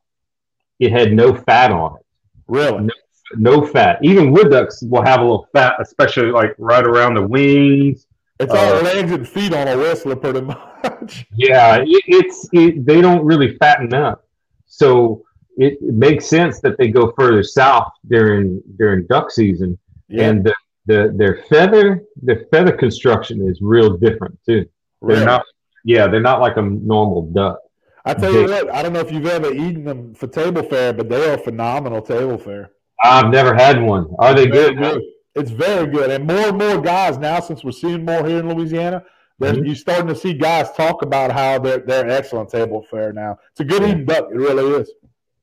it had no fat on it.
Really?
No, no fat. Even wood ducks will have a little fat, especially like right around the wings.
It's all uh, legs and feet on a whistler, pretty much.
Yeah, it, it's it, they don't really fatten up. So it, it, makes sense that they go further south during during duck season, yeah. and the, the their feather their feather construction is real different too. They're not yeah they're not like a normal duck.
I tell you what, I don't know if you've ever eaten them for table fare, but they are phenomenal table fare.
I've never had one. Are they good? good?
It's very good, and more and more guys now, since we're seeing more here in Louisiana, mm-hmm. you're starting to see guys talk about how they're they're excellent table fare now. It's a good eating duck. It really is.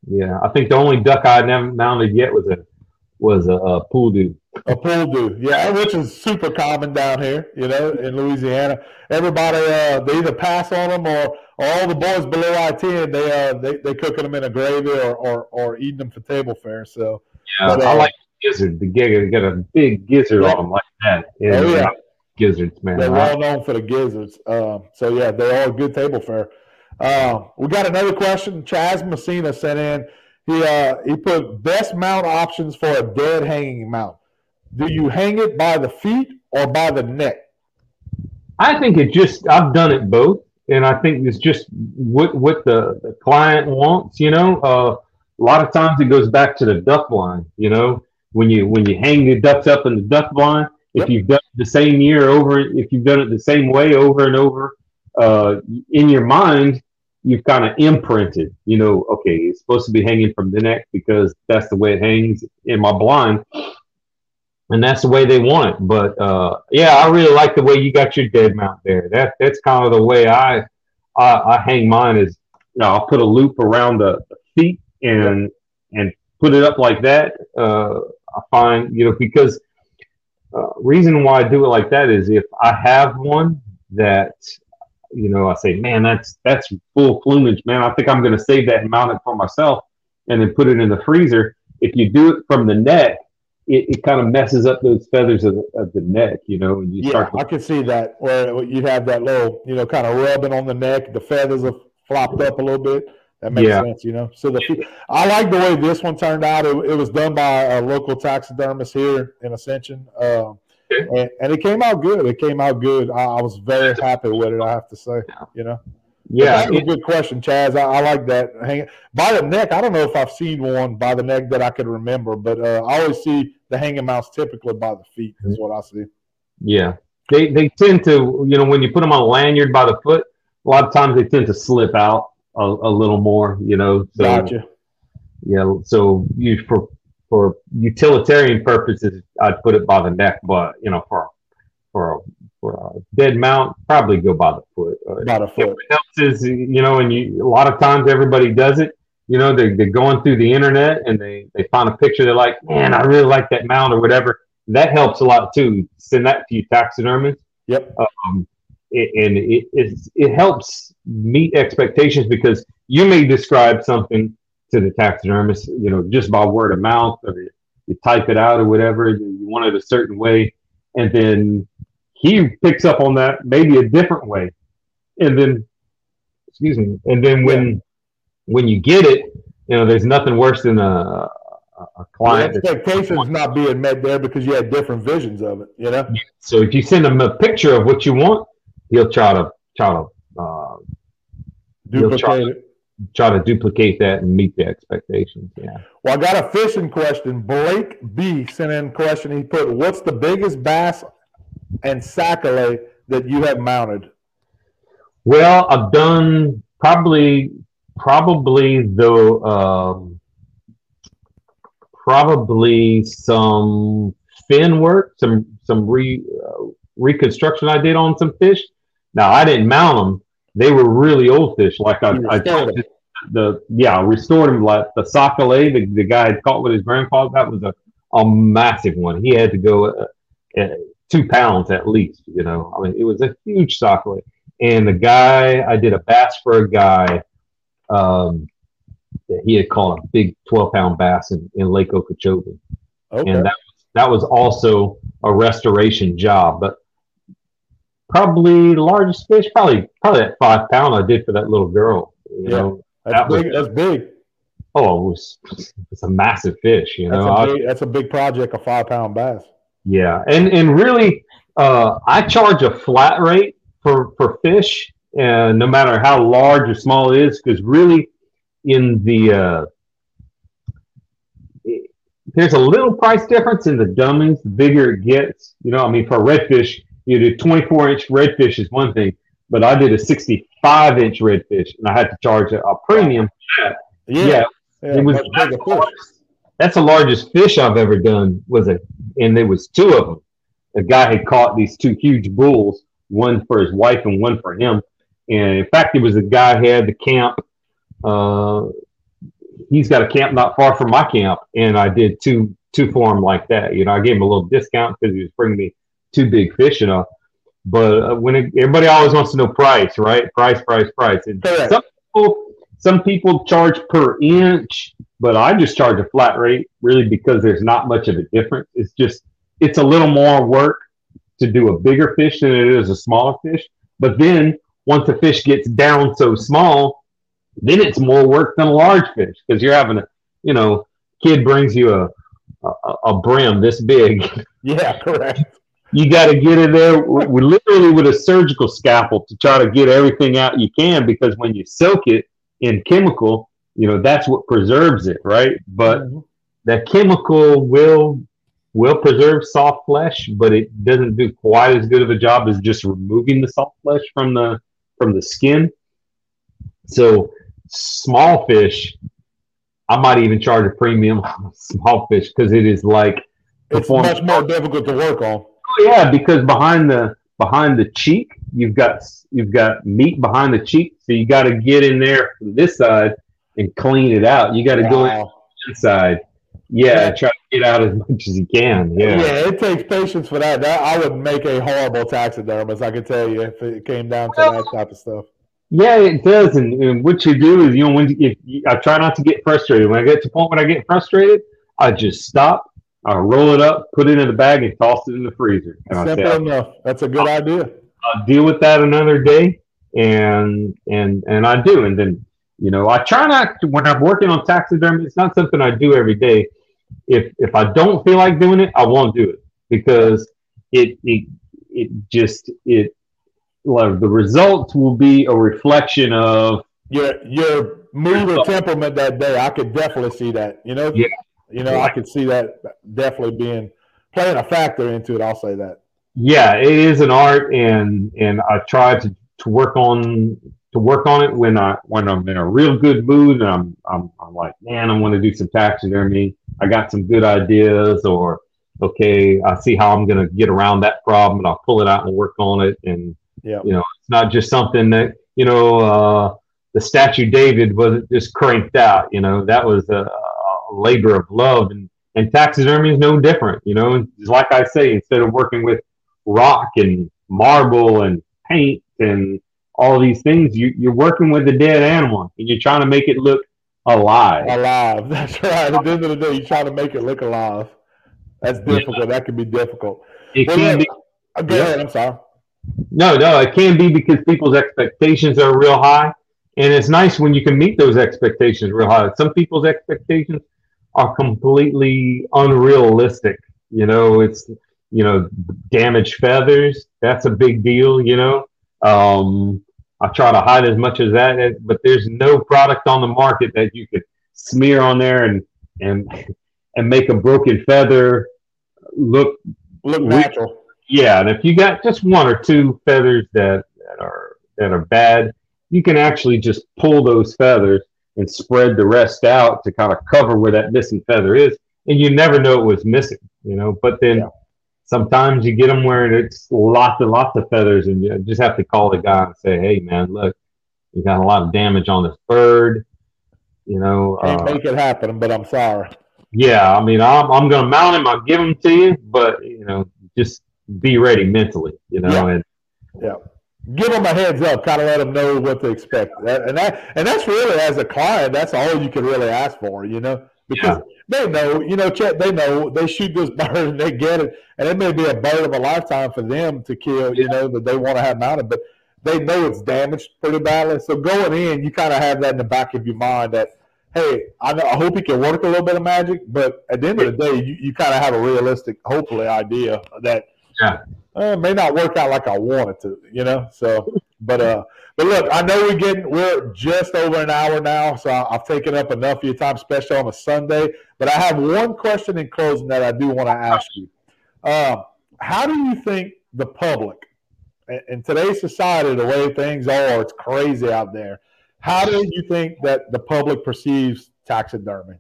Yeah, I think the only duck I never mounted yet was a was a, a poule d'eau.
A poule d'eau, yeah, which is super common down here, you know, in Louisiana. Everybody, uh, they either pass on them or, or all the boys below I ten, they uh, they they cooking them in a gravy or, or, or eating them for table fare. So
yeah, but, uh, I like gizzard. The gizzard got a big gizzard yeah. on them like that. Yeah, oh yeah, gizzards, man.
They're well known for the gizzards. Uh, so yeah, they are all good table fare. Uh, we got another question. Chaz Messina sent in. He uh, he put best mount options for a dead hanging mount. Do you hang it by the feet or by the neck?
I think it just I've done it both, and I think it's just what what the, the client wants. You know, uh, a lot of times it goes back to the duck blind. You know, when you when you hang the ducks up in the duck blind, if yep. you've done it the same year over, if you've done it the same way over and over, uh, in your mind, you've kind of imprinted, you know, okay, it's supposed to be hanging from the neck because that's the way it hangs in my blind. And that's the way they want it. But uh, yeah, I really like the way you got your dead mount there. That that's kind of the way I I, I hang mine is you know, I'll put a loop around the feet and and put it up like that. Uh, I find, you know, because uh, reason why I do it like that is if I have one that you know, I say, man, that's that's full plumage, man. I think I'm going to save that and mount it for myself, and then put it in the freezer. If you do it from the neck, it, it kind of messes up those feathers of the, of the neck, you know. And you
yeah,
start to-
I can see that where you'd have that little, you know, kind of rubbing on the neck. The feathers are flopped up a little bit. That makes yeah. sense, you know. So the I like the way this one turned out. It, it was done by a local taxidermist here in Ascension. Uh, and, and, it came out good. It came out good. I, I, was very happy with it. I have to say, you know.
Yeah,
that's a good question, Chaz. I, I, like that. Hang by the neck. I don't know if I've seen one by the neck that I could remember, but uh, I always see the hanging mounts typically by the feet. Is what I see.
Yeah, they they tend to you know when you put them on a lanyard by the foot, a lot of times they tend to slip out a, a little more. You know.
So, gotcha.
Yeah, so you for for utilitarian purposes, I'd put it by the neck, but you know, for for a, for a dead mount, probably go by the foot.
By a foot.
Else is, you know, and you a lot of times everybody does it. You know, they're, they're going through the internet and they, they find a picture. They're like, man, I really like that mount or whatever. That helps a lot too. Send that to your taxidermist.
Yep.
Um, it, and it, it, it helps meet expectations because you may describe something to the taxidermist, you know, just by word of mouth, or you type it out or whatever. You want it a certain way, and then he picks up on that maybe a different way, and then excuse me, and then when when you get it, you know, there's nothing worse than a a client.
The expectations not being met there because you had different visions of it, you know.
So if you send him a picture of what you want, he'll try to try to uh,
duplicate try.
Try to duplicate that and meet the expectations. Yeah.
Well, I got a fishing question. Blake B sent in a question. He put, "What's the biggest bass and sac-a-lait that you have mounted?"
Well, I've done probably probably the um, probably some fin work, some some re uh, reconstruction I did on some fish. Now I didn't mount them; they were really old fish. Like I, I the, the yeah, I restored them like the sac-a-lait the, the guy had caught with his grandfather. That was a, a massive one. He had to go uh, uh, two pounds at least. You know, I mean, it was a huge sac-a-lait. And the guy, I did a bass for a guy. Um, he had caught a big 12 pound bass in, in Lake Okeechobee. Okay. And that, that was also a restoration job. But probably the largest fish, probably probably that five pound I did for that little girl. You yeah, know,
that's that big. Was, that's big.
Oh, it was it's a massive fish. You
that's
know,
a big, that's a big project, a five pound bass.
Yeah, and and really, uh, I charge a flat rate for for fish, and no matter how large or small it is, because really, in the uh, there's a little price difference in the dummies. The bigger it gets, you know, I mean, for a redfish, you do 24 inch redfish is one thing, but I did a 65 inch redfish, and I had to charge a, a premium for that. Yeah, yeah, yeah it was that's, that's the largest fish I've ever done. Was a, and there was two of them. A guy had caught these two huge bulls, one for his wife and one for him. And in fact, it was a guy who had the camp. Uh, he's got a camp not far from my camp, and I did two two for him like that. You know, I gave him a little discount because he was bringing me two big fish enough. But uh, when it, everybody always wants to know price, right? Price, price, price. And some people, some people charge per inch, but I just charge a flat rate, really, because there's not much of a difference. It's just it's a little more work to do a bigger fish than it is a smaller fish. But then once the fish gets down so small, then it's more work than a large fish because you're having a, you know, kid brings you a, a, a brim this big.
Yeah, correct.
You got to get in there we literally with a surgical scalpel to try to get everything out you can because when you soak it in chemical, you know, that's what preserves it, right? But mm-hmm. that chemical will will preserve soft flesh, but it doesn't do quite as good of a job as just removing the soft flesh from the from the skin. So small fish, I might even charge a premium on small fish because it is like
it's much more difficult to work on.
Oh yeah, because behind the behind the cheek, you've got you've got meat behind the cheek, so you got to get in there from this side and clean it out. You got to wow. go inside yeah, try to get out as much as you can. Yeah,
yeah, it takes patience for that. That I would make a horrible taxidermist. I can tell you if it came down to well, that type of stuff.
Yeah, it does. And, and what you do is, you know, when you, if you, I try not to get frustrated. When I get to the point when I get frustrated, I just stop. I roll it up, put it in the bag, and toss it in the freezer.
And Simple say, enough. That's a good I'll, idea.
I'll deal with that another day, and and and I do. And then you know, I try not to when I'm working on taxidermy. It's not something I do every day if if I don't feel like doing it, I won't do it because it it it just it like the results will be a reflection of
your your mood or temperament that day. I could definitely see that. You know,
yeah.
You know, I could see that definitely being playing a factor into it. I'll say that.
Yeah, it is an art, and and I try to to work on to work on it when I when I'm in a real good mood and I'm I'm, I'm like, man, I want to do some taxidermy. I got some good ideas, or okay, I see how I'm going to get around that problem, and I'll pull it out and work on it. And yeah, you know, it's not just something that you know uh, the statue David was just cranked out. You know, that was a, a labor of love, and and taxidermy is no different. You know, like I say, instead of working with rock and marble and paint and all these things, you, you're working with a dead animal and you're trying to make it look alive.
Alive. That's right. At the end of the day, you're trying to make it look alive. That's difficult. Yeah. That can be difficult. It well, can be. Uh, go yeah. ahead. I'm sorry.
No, no, it can be because people's expectations are real high, and it's nice when you can meet those expectations real high. Some people's expectations are completely unrealistic. You know, it's you know damaged feathers. That's a big deal. You know, um, I try to hide as much as that, but there's no product on the market that you could smear on there and and and make a broken feather look
look natural.
Yeah, and if you got just one or two feathers that, that are that are bad, you can actually just pull those feathers and spread the rest out to kind of cover where that missing feather is, and you never know it was missing, you know. But then yeah. sometimes you get them where it's lots and lots of feathers, and you just have to call the guy and say, "Hey, man, look, you got a lot of damage on this bird." You know,
can't uh, make it happen, but I'm sorry.
Yeah, I mean, I'm I'm gonna mount him. I'll give him to you, but you know, just be ready mentally. You know,
yeah.
and
yeah give them a heads up, kind of let them know what to expect. And that and that's really as a client, that's all you can really ask for, you know, because yeah. they know, you know, Chet, they know they shoot this bird and they get it, and it may be a bird of a lifetime for them to kill, you know, that they want to have mounted, but they know it's damaged pretty badly. So going in, you kind of have that in the back of your mind that. Hey, I know. I hope he can work a little bit of magic, but at the end of the day, you, you kind of have a realistic, hopefully, idea that
yeah
uh, may not work out like I wanted to, you know. So, but uh, but look, I know we're getting we're just over an hour now, so I've taken up enough of your time, especially on a Sunday. But I have one question in closing that I do want to ask you. Uh, how do you think the public in today's society, the way things are, it's crazy out there. How do you think that the public perceives taxidermy?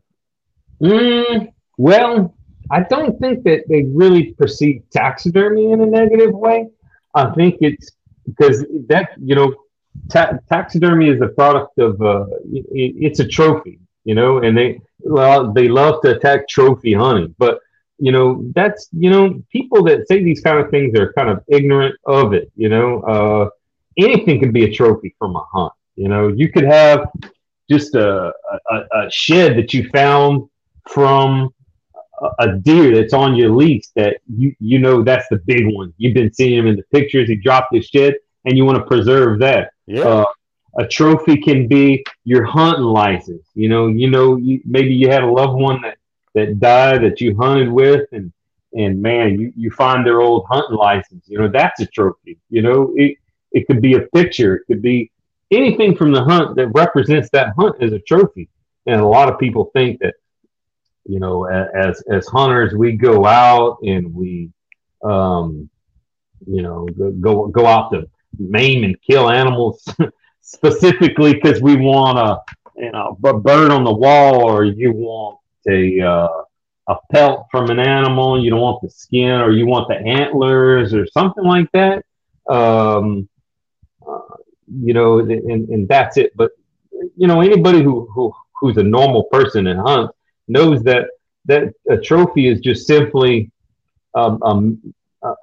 Mm, well, I don't think that they really perceive taxidermy in a negative way. I think it's because that you know ta- taxidermy is a product of uh, it, it's a trophy, you know, and they well they love to attack trophy hunting, but you know that's you know people that say these kind of things are kind of ignorant of it. You know, uh, anything can be a trophy from a hunt. You know, you could have just a, a, a shed that you found from a deer that's on your lease that you you know that's the big one. You've been seeing him in the pictures. He dropped his shit, and you want to preserve that.
Yeah. Uh,
a trophy can be your hunting license. You know, you know, you, maybe you had a loved one that that died that you hunted with, and and man, you, you find their old hunting license. You know, that's a trophy. You know, it it could be a picture. It could be anything from the hunt that represents that hunt as a trophy. And a lot of people think that you know, as as hunters, we go out and we, um, you know, go go out to maim and kill animals specifically because we want a you know a bird on the wall, or you want a uh, a pelt from an animal. You don't want the skin, or you want the antlers, or something like that. Um, uh, you know, and, and that's it. But you know, anybody who who who's a normal person and hunts knows that that a trophy is just simply um, um, uh,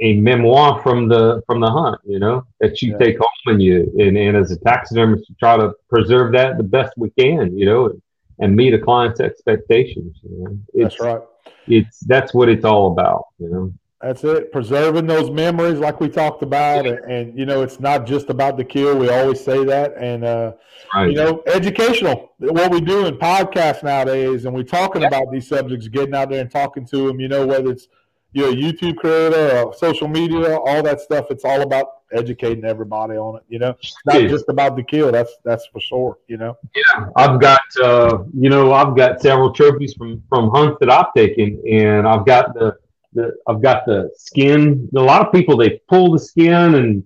a memoir from the from the hunt, you know, that you yeah. take home and you and, and as a taxidermist, try to preserve that the best we can, you know, and, and meet a client's expectations. You know?
It's, that's right.
It's that's what it's all about, you know.
That's it. Preserving those memories, like we talked about, and, and, you know, it's not just about the kill. We always say that, and uh, right. you know, educational. What we do in podcasts nowadays, and we're talking yeah. about these subjects, getting out there and talking to them. You know, whether it's you're a YouTube creator, or social media, all that stuff. It's all about educating everybody on it. You know, it's not yeah. just about the kill. That's that's for sure. You know.
Yeah, I've got uh, you know I've got several trophies from from hunts that I've taken, and I've got the the I've got the skin. A lot of people they pull the skin and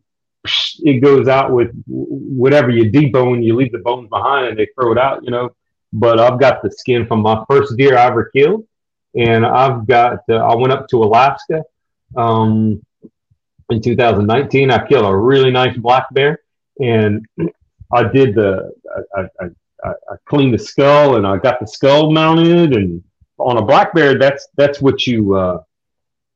it goes out with whatever you debone. You leave the bones behind and they throw it out, you know. But I've got the skin from my first deer I ever killed, and I've got. Uh, I went up to Alaska um, in 2019. I killed a really nice black bear, and I did the. I, I, I, I cleaned the skull and I got the skull mounted and on a black bear that's that's what you uh,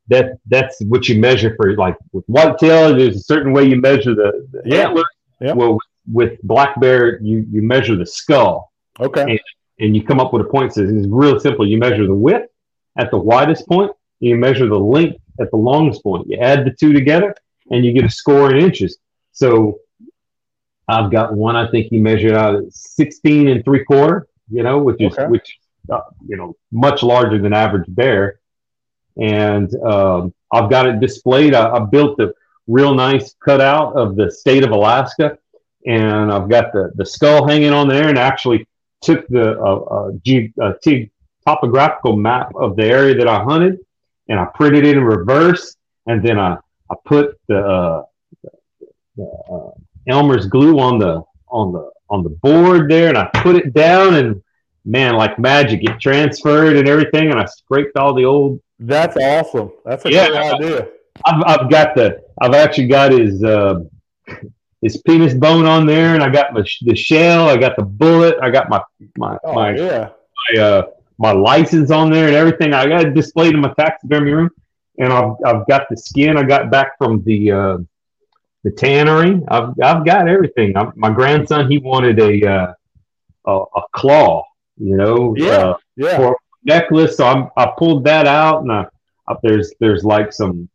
that that's what you measure for like with whitetail there's a certain way you measure the, the
yeah. antler
yeah. well with black bear you you measure the skull
okay
and, and you come up with a point says it's real simple you measure the width at the widest point you measure the length at the longest point you add the two together and you get a score in inches. So I've got one. I think he measured out at 16 and three quarter. You know, which is
Okay.
which uh, you know much larger than average bear. And um, I've got it displayed. I, I built a real nice cutout of the state of Alaska, and I've got the the skull hanging on there, and actually took the uh, uh, ge- uh, topographical map of the area that I hunted, and I printed it in reverse, and then I I put the, uh, the uh, Elmer's glue on the on the on the board there, and I put it down, and man, like magic, it transferred and everything, and I scraped all the old.
That's awesome. That's a
Yeah.
great idea.
I've I've got the I've actually got his uh, his penis bone on there, and I got my, the shell, I got the bullet, I got my my
Oh
my
yeah.
my, uh, my license on there and everything. I got it displayed in my taxidermy room, and I've I've got the skin I got back from the uh, the tannery. I've I've got everything. i my grandson he wanted a uh, a, a claw, you know,
Yeah.
uh,
Yeah.
for necklace. So I'm, I pulled that out, and I, I, there's there's like some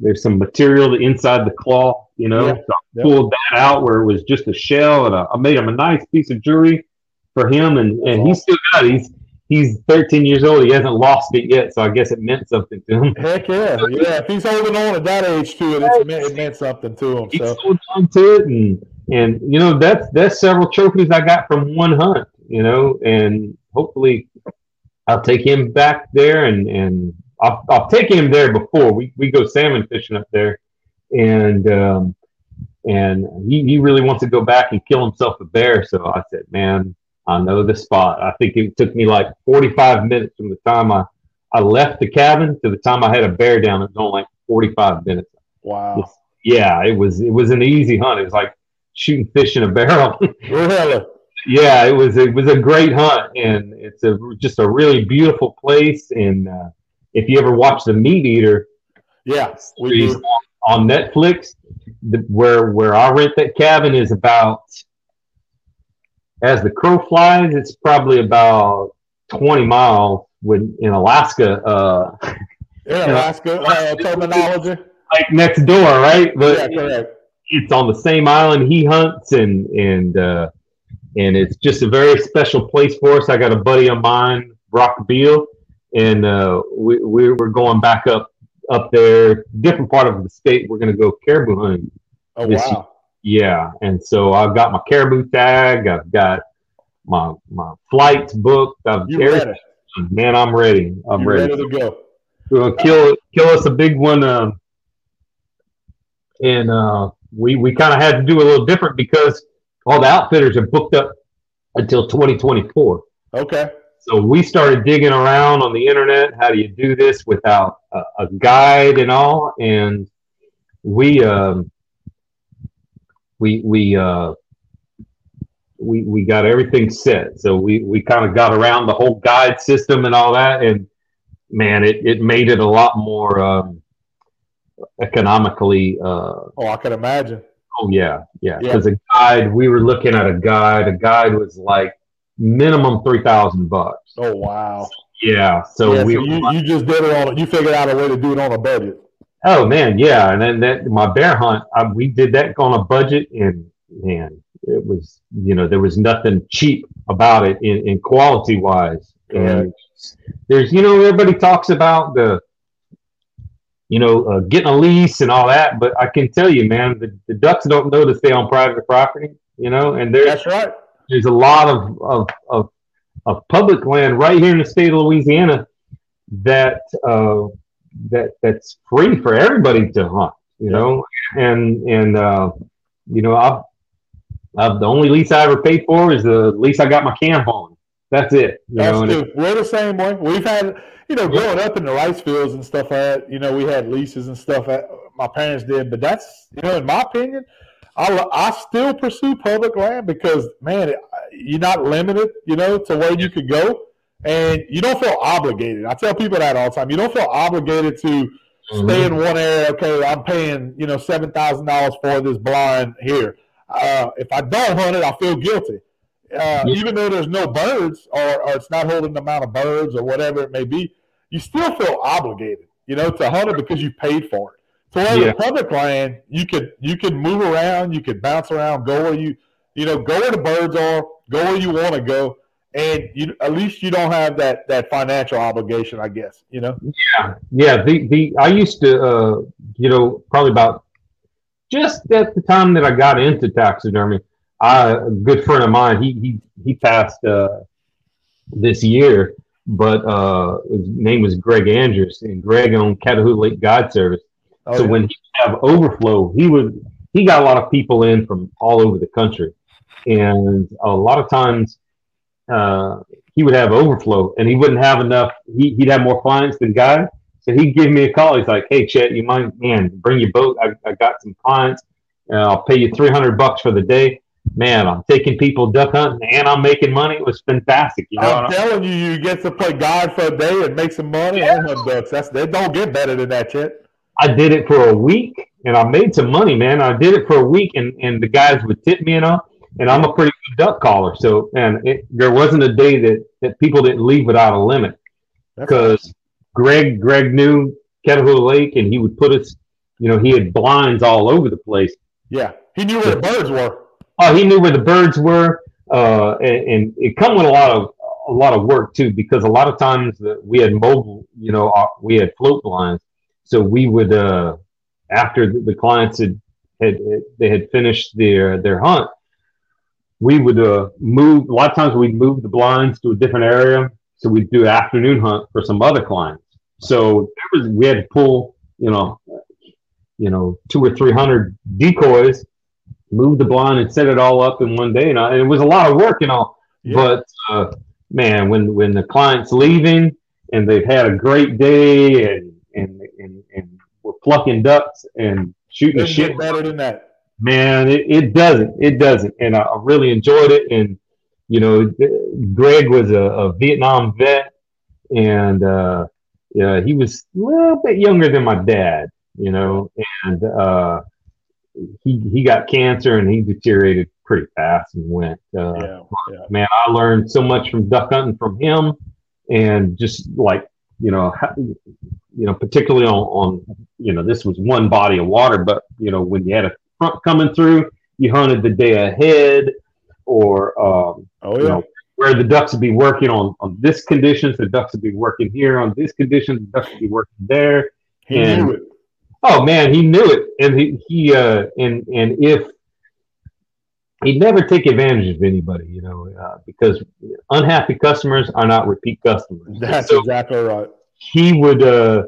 there's some material inside the cloth, you know.
Yeah.
So I pulled that out where it was just a shell, and I, I made him a nice piece of jewelry for him, and, and he's still got it. He's he's 13 years old. He hasn't lost it yet, so I guess it meant something to him.
Heck yeah. Yeah. If he's holding on at that age to it, it's meant, it meant something to him.
He's
So
holding on to it, and and you know that's that's several trophies I got from one hunt, you know, and hopefully I'll take him back there, and and I'll, I'll take him there before we, we go salmon fishing up there, and um, and he, he really wants to go back and kill himself a bear. So I said, man, I know the spot. I think it took me like 45 minutes from the time I I left the cabin to the time I had a bear down. It was only like 45 minutes
wow.
yeah, it was it was an easy hunt. It was like shooting fish in a barrel.
Really?
Yeah, it was it was a great hunt, and it's a just a really beautiful place. And uh, if you ever watch the Meat Eater
Yeah. We
series
do.
on Netflix, the, where where I rent that cabin is about as the crow flies, it's probably about twenty miles. When in Alaska, uh,
Yeah, Alaska uh, terminology.
like next door, right? But
Yeah, correct.
it's on the same island he hunts and and uh and it's just a very special place for us. I got a buddy of mine, Brock Beal, and uh we we we're going back up up there, different part of the state. We're gonna go caribou hunting.
Oh
This-
wow.
Yeah. And so I've got my caribou tag, I've got my my flights booked. I've
ready?
man, I'm ready. I'm
You
ready.
ready to go?
We're gonna kill kill us a big one. Um, and uh, we we kind of had to do a little different because all the outfitters are booked up until 2024.
Okay.
So we started digging around on the internet. How do you do this without a, a guide and all? And we um, we we uh, we we got everything set. So we we kind of got around the whole guide system and all that. And man, it it made it a lot more um, economically. Uh,
Oh, I can imagine.
Oh yeah, yeah.
Yeah.
Because a guide, we were looking at a guide. A guide was like minimum three thousand bucks.
Oh wow.
Yeah. So
yeah,
we.
so you, you just did it on. You figured out a way to do it on a budget.
oh man, yeah. And then that my bear hunt, I, we did that on a budget, and man, it was you know there was nothing cheap about it in, in quality wise. And there's you know everybody talks about the you know uh, getting a lease and all that, but I can tell you, man, the, the ducks don't know to stay on private property. You know, and there's
That's right.
there's a lot of, of, of, of public land right here in the state of Louisiana that uh, that that's free for everybody to hunt, you know, and and uh, you know I've, I've the only lease I ever paid for is the lease I got my camp on. That's it, you
That's
know. it-
true. We're the same way. We've had, you know, growing up in the rice fields and stuff like that, you know, we had leases and stuff that my parents did. But that's, you know, in my opinion, I, I still pursue public land because, man, it, you're not limited, you know, to where you could go. And you don't feel obligated. I tell people that all the time. You don't feel obligated to stay in one area. Okay, I'm paying, you know, $7,000 for this blind here. Uh, if I don't hunt it, I feel guilty uh, even though there's no birds or, or it's not holding the amount of birds or whatever it may be, you still feel obligated, you know, to hunt it because you paid for it. So as
Yeah.
a public land, you could you could move around, you could bounce around, go where you you know go where the birds are, go where you want to go, and you at least you don't have that that financial obligation, I guess. You know.
Yeah, yeah. The the I used to, uh, you know, probably about just at the time that I got into taxidermy. I, a good friend of mine, he he he passed uh, this year, but uh, his name was Greg Andrews, and Greg owned Catahoula Lake Guide Service.
Oh,
so
yeah.
when he would have overflow, he would he got a lot of people in from all over the country, and a lot of times uh, he would have overflow, and he wouldn't have enough. He, he'd have more clients than guys, so he'd give me a call. He's like, "Hey, Chet, you mind, man, bring your boat. I, I got some clients. Uh, I'll pay you three hundred bucks for the day." Man, I'm taking people duck hunting and I'm making money. It was fantastic. You know,
I'm telling you, you get to play God for a day and make some money and hunt ducks. That's they don't get better than that, Chet.
I did it for a week and I made some money, man. I did it for a week and, and the guys would tip me and all. And I'm a pretty good duck caller. So, and it, there wasn't a day that, that people didn't leave without a limit because Greg, Greg knew Catahoula Lake and he would put us, you know, he had blinds all over the place.
yeah. He knew where the birds were.
Oh, he knew where the birds were. Uh, and, and it come with a lot of, a lot of work too, because a lot of times we had mobile, you know, uh, we had float blinds. So we would, uh, after the, the clients had, had, they had finished their, their hunt, we would, uh, move, a lot of times we'd move the blinds to a different area. So we'd do afternoon hunt for some other clients. So there was, we had to pull, you know, you know, two or 300 decoys, move the blind and set it all up in one day. And, I, and it was a lot of work and all,
Yeah.
but, uh, man, when, when the client's leaving and they've had a great day and, and, and, and we're plucking ducks and shooting
Doesn't
shit,
better than that.
man, it, it doesn't, it doesn't. And I, I really enjoyed it. And, you know, Greg was a, a Vietnam vet and, uh, yeah, he was a little bit younger than my dad, you know, and, uh, he, he got cancer and he deteriorated pretty fast and went, uh,
Yeah. Yeah.
man, I learned so much from duck hunting from him, and just like you know, you know, particularly on, on you know, this was one body of water, but you know, when you had a front coming through, you hunted the day ahead, or um,
Oh
you know, where the ducks would be working on on this conditions, the ducks would be working here on this condition, the ducks would be working there.
he
and-
knew it.
Oh man, he knew it, and he he uh, and and if he'd never take advantage of anybody, you know, uh, because unhappy customers are not repeat customers.
That's
so
exactly right.
he would uh,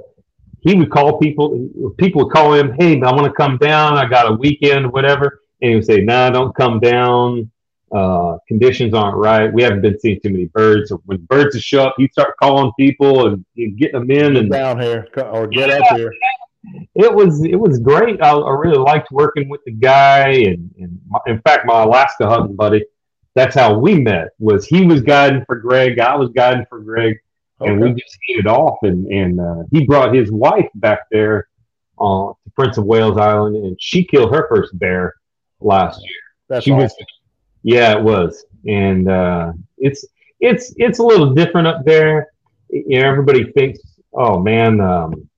he would call people. People would call him, "Hey, I want to come down. I got a weekend, whatever," and he would say, "Nah, don't come down. Uh, conditions aren't right. We haven't been seeing too many birds. So when birds show up, he'd start calling people and he'd get them in,
Get
and
down here or get up here.
It was it was great. I, I really liked working with the guy, and, and my, in fact, my Alaska hunting buddy, that's how we met. Was he was guiding for Greg, I was guiding for Greg, and we just hit it off. And and uh, he brought his wife back there uh, to Prince of Wales Island, and she killed her first bear last year.
That's
she was, yeah, it was, and uh, it's it's it's a little different up there. You know, everybody thinks, oh man, um,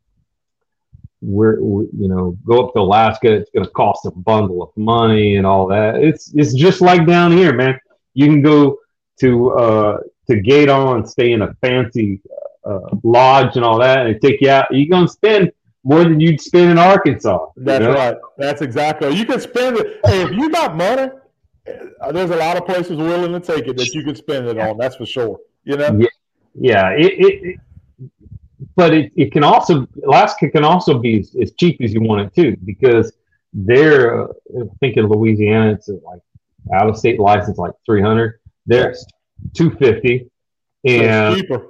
we're we, you know go up to Alaska, it's going to cost a bundle of money and all that. It's it's just like down here, man. You can go to uh, to Gaydon and stay in a fancy uh, lodge and all that, and take you out. You're going to spend more than you'd spend in Arkansas. you
That's
know?
right. That's exactly. You can spend it. Hey, if you got money, uh, there's a lot of places willing to take it that you can spend it on. That's for sure. You know.
Yeah, it, it, it but it, it can also Alaska can also be as, as cheap as you want it too because they're uh, I think in Louisiana it's like out of state license like three hundred. There's two fifty, and
cheaper.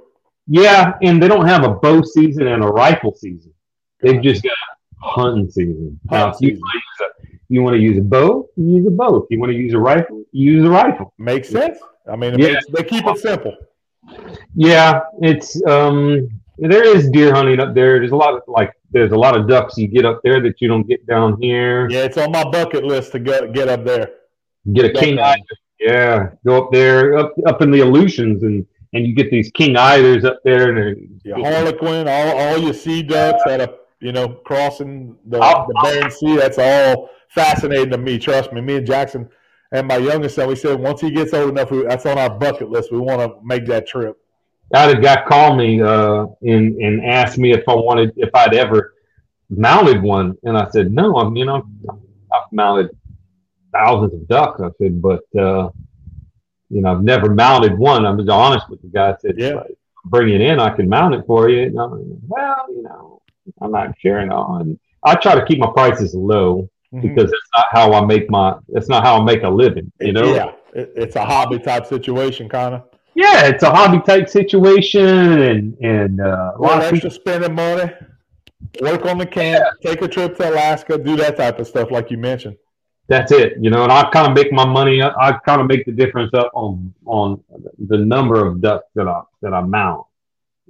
yeah, and they don't have a bow season and a rifle season. They've just got hunting season. Now, you,
season.
wanna use a, you want to use a bow, you use a bow. If you want to use a rifle, you use a rifle.
Makes sense. I mean,
Yeah.
they keep it simple.
Yeah, it's um there is deer hunting up there. There's a lot of like there's a lot of ducks you get up there that you don't get down here.
Yeah, it's on my bucket list to go get up there.
Get a king eye. Yeah, go up there up up in the Aleutians and and you get these king eiders up there and
Your harlequin, all, all your sea ducks that are you know, crossing the, oh. the Bering Sea. That's all fascinating to me. Trust me. Me and Jackson and my youngest son, we said once he gets old enough, we, that's on our bucket list. We want to make that trip.
I had a guy call me uh, and and asked me if I wanted if I'd ever mounted one, and I said no. I'm you know I've mounted thousands of ducks. I said, but uh, you know I've never mounted one. I'm just honest with the guy. I said, yeah. bring it in. I can mount it for you. And I'm, well, you know, I'm not sharing on. I try to keep my prices low mm-hmm. because that's not how I make my. That's not how I make a living. You know.
Yeah, it's a hobby type situation, kind of.
Yeah, it's a hobby type situation, and and uh,
a lot of extra spending money. Work on the camp, yeah. take a trip to Alaska, do that type of stuff, like you mentioned.
That's it, you know. And I kind of make my money. I kind of make the difference up on on the number of ducks that I that I mount,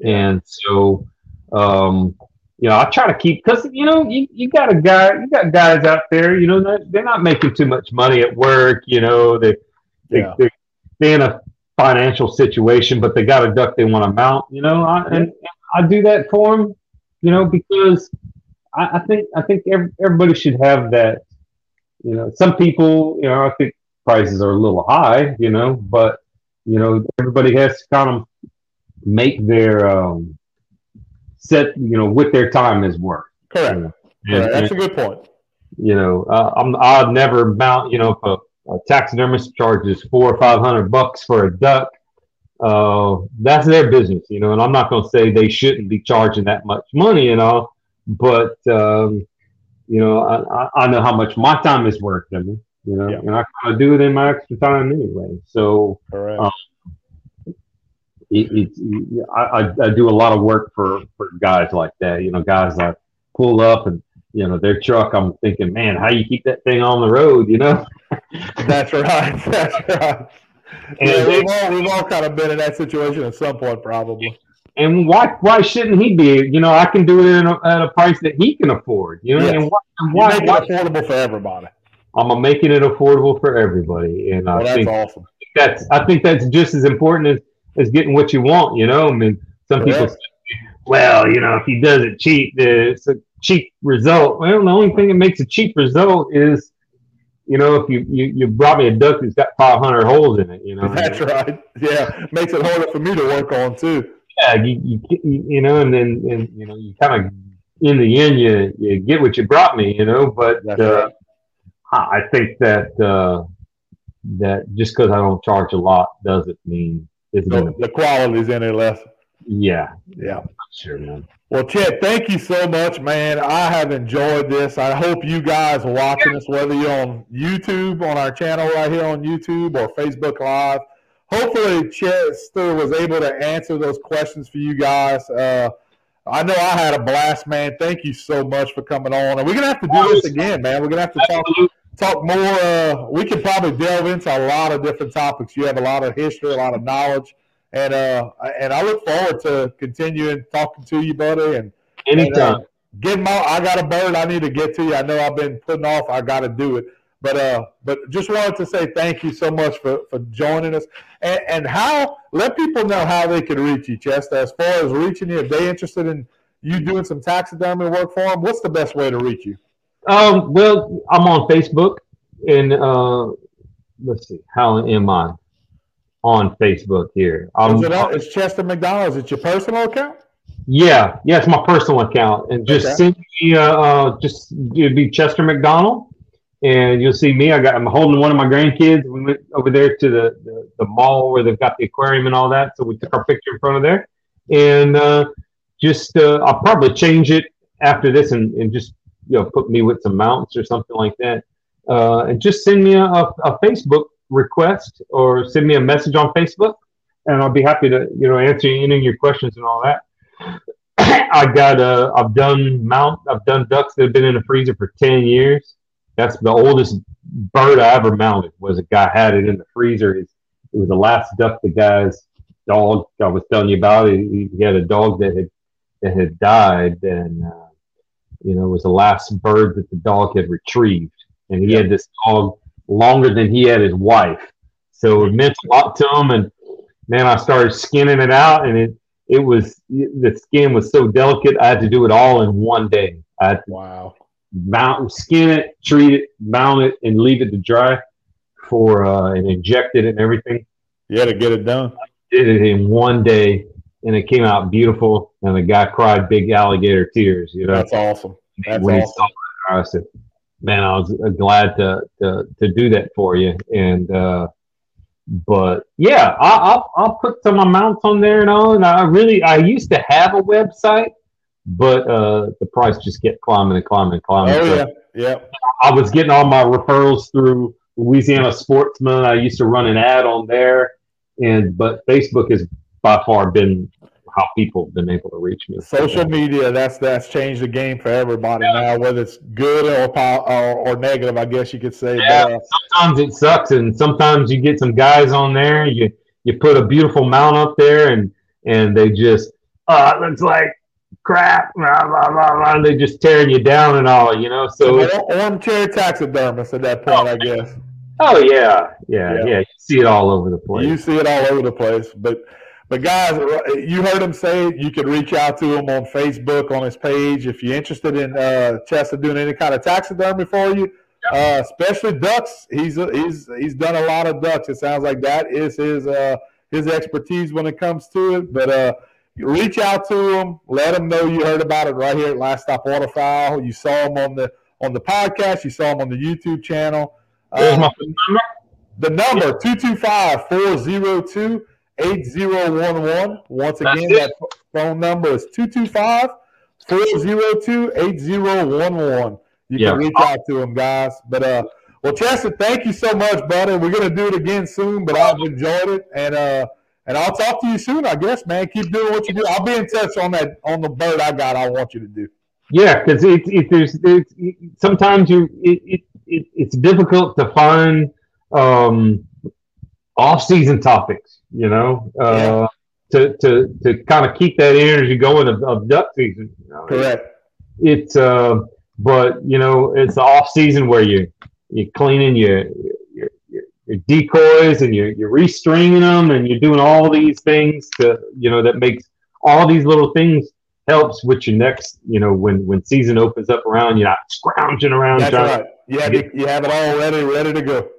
and so um, you know, I try to keep because you know you, you got a guy, you got guys out there, you know, they're, they're not making too much money at work, you know, they they yeah. they're in a financial situation, but they got a duck they want to mount, you know, I, and, and, I do that for them, you know, because I, I think I think every, everybody should have that, you know, some people, you know, I think prices are a little high, you know, but you know, everybody has to kind of make their um, set, you know, what their time is worth.
Correct. You know? and, That's and, a good point.
You know, uh, I'm, I'd never mount, you know, if a, a taxidermist charges four or five hundred bucks for a duck, uh, that's their business, you know. And I'm not going to say they shouldn't be charging that much money and all, but um, you know, I, I know how much my time is worth to me, you know, yeah. and I kind of do it in my extra time anyway. So, um, it, it, I, I do a lot of work for, for guys like that. You know, guys that pull up and you know their truck. I'm thinking, man, how you keep that thing on the road? You know.
That's right. That's right. And yeah, we've all we've all kind of been in that situation at some point, probably.
And why why shouldn't he be? You know, I can do it a, at a price that he can afford. You know, yes. and why,
why, make why, it affordable for everybody.
I'm making it affordable for everybody, and well, I that's think awesome. That's I think that's just as important as as getting what you want. You know, I mean, some people say, well, you know, if he does it cheap, it's a cheap result. Well, the only thing that makes a cheap result is, you know, if you you, you brought me a duck that's got 500 holes in it, you know.
That's right. Yeah, makes it harder for me to work on too.
Yeah, you you, you know, and then and you know, you kind of in the end you you get what you brought me, you know. But uh. I think that uh, that just because I don't charge a lot doesn't mean
it's so the quality's any less.
Yeah,
yeah,
sure, man.
Well, Chet, thank you so much, man. I have enjoyed this. I hope you guys are watching this, whether you're on YouTube, on our channel right here on YouTube, or Facebook Live. Hopefully, Chester was able to answer those questions for you guys. Uh, I know I had a blast, man. Thank you so much for coming on. And we're gonna have to do this again, man. We're gonna have to talk talk more. Uh, we could probably delve into a lot of different topics. You have a lot of history, a lot of knowledge, and uh, and I look forward to continuing talking to you, buddy. And
anytime.
And, uh, get my. I got a bird. I need to get to you. I know I've been putting off. I got to do it. But uh, but just wanted to say thank you so much for, for joining us, and, and how let people know how they can reach you, Chester. As far as reaching you, if they're interested in you doing some taxidermy work for them, what's the best way to reach you?
Um, well, I'm on Facebook, and uh, let's see, how am I on Facebook here?
Um, Is it on, it's Chester McDonald. Is it your personal account?
Yeah, yeah, it's my personal account, and just okay. send me, uh, uh, just it'd be Chester McDonald, and you'll see me. I got, I'm holding one of my grandkids. We went over there to the, the, the mall where they've got the aquarium and all that, so we took our picture in front of there, and uh, just uh, I'll probably change it after this and, and just you know put me with some mounts or something like that, uh, and just send me a, a, Facebook request or send me a message on Facebook, and I'll be happy to you know answer any of your questions and all that. I got uh, I've done mount I've done ducks that have been in the freezer for ten years. That's the oldest bird I ever mounted. Was a guy had it in the freezer. It was the last duck the guy's dog I was telling you about. He, he had a dog that had that had died, and uh, you know, was the last bird that the dog had retrieved. And he yeah. had this dog longer than he had his wife. So it meant a lot to him. And man, I started skinning it out and it, it was, the skin was so delicate. I had to do it all in one day. I had
wow.
Mount, skin it, treat it, mount it, and leave it to dry for uh, and inject it and everything.
Yeah, to get it done.
Did it in one day, and it came out beautiful. And the guy cried big alligator tears. You know,
that's awesome. That's awesome.
He saw it, I said, "Man, I was glad to to, to do that for you." And uh, but yeah, I, I'll I'll put some amounts on there and all. And I really I used to have a website but uh, the price just kept climbing and climbing and climbing.
Oh yeah, yeah.
I was getting all my referrals through Louisiana Sportsman. I used to run an ad on there, and but Facebook has by far been how people have been able to reach me.
Social media that's that's changed the game for everybody yeah. now, whether it's good or, or, or negative. I guess you could say.
Yeah, but, uh, sometimes it sucks, and sometimes you get some guys on there. You you put a beautiful mount up there, and and they just uh, it looks like crap, blah, blah, blah, blah. They just tearing you down and all, you know. So
armchair taxidermist at that point, I guess.
Oh yeah, yeah, yeah, yeah. You see it all over the place.
You see it all over the place, but. But guys, you heard him say you could reach out to him on Facebook on his page if you're interested in uh, Chester doing any kind of taxidermy for you, uh, especially ducks. He's he's he's done a lot of ducks. It sounds like that is his uh, his expertise when it comes to it. But uh, reach out to him, let him know you heard about it right here at Last Stop Waterfowl. You saw him on the on the podcast, you saw him on the YouTube channel.
Um,
the number 225-402 8011. Once again, that phone number is 225 402 8011. You yeah. can reach out to them, guys. But uh well, Chester, thank you so much, buddy. We're gonna do it again soon, but I've enjoyed it. And uh and I'll talk to you soon, I guess, man. Keep doing what you do. I'll be in touch on that on the bird I got. I want you to do.
Yeah, because it, it, there's it, sometimes you it, it, it's difficult to find um, off season topics. You know, uh, yeah. to to to kind of keep that energy going of, of duck season. You know?
Correct.
It's uh, but you know it's the off season where you you're cleaning your your your decoys and you're, you're restringing them and you're doing all these things to you know that makes all these little things helps with your next you know when when season opens up around you're not scrounging around
That's right. you have, it, you have it all ready ready to go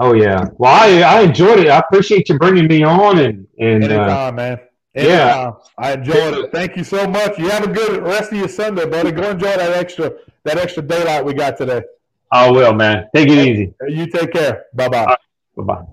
oh yeah. Well i i enjoyed it. I appreciate you bringing me on and and
Anytime, uh, man. Anytime. yeah. I enjoyed it. Thank you so much. You have a good rest of your sunday buddy go enjoy that extra that extra daylight we got today.
I will man. Take it easy.
You take care. Bye-bye.
Bye bye.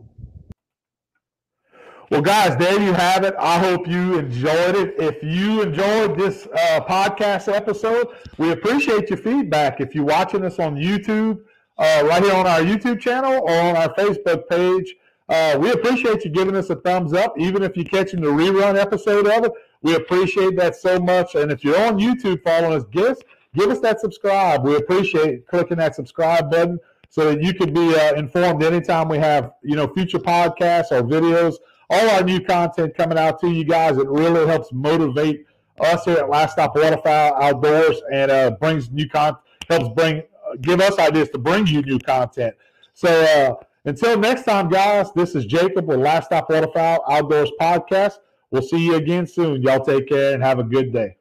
Well, guys, there you have it. I hope you enjoyed it. If you enjoyed this uh, podcast episode, we appreciate your feedback. If you're watching us on YouTube, uh, right here on our YouTube channel or on our Facebook page, uh, we appreciate you giving us a thumbs up, even if you're catching the rerun episode of it. We appreciate that so much. And if you're on YouTube following us, give us, give us that subscribe. We appreciate clicking that subscribe button so that you can be uh, informed anytime we have you know future podcasts or videos, all our new content coming out to you guys. It really helps motivate us here at Last Stop Waterfowl Outdoors and uh, brings new content, helps bring give us ideas to bring you new content. So uh, until next time, guys, this is Jacob with Last Stop Waterfowl Outdoors podcast. We'll see you again soon. Y'all take care and have a good day.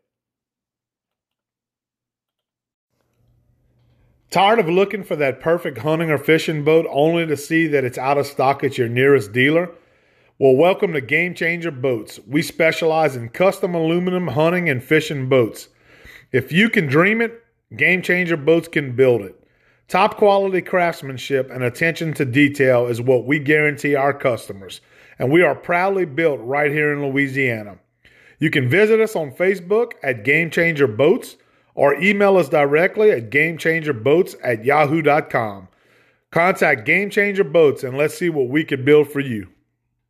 Tired of looking for that perfect hunting or fishing boat only to see that it's out of stock at your nearest dealer? Well, welcome to Game Changer Boats. We specialize in custom aluminum hunting and fishing boats. If you can dream it, Game Changer Boats can build it. Top quality craftsmanship and attention to detail is what we guarantee our customers, and we are proudly built right here in Louisiana. You can visit us on Facebook at Game Changer Boats or email us directly at gamechangerboats at yahoo.com. Contact Game Changer Boats and let's see what we can build for you.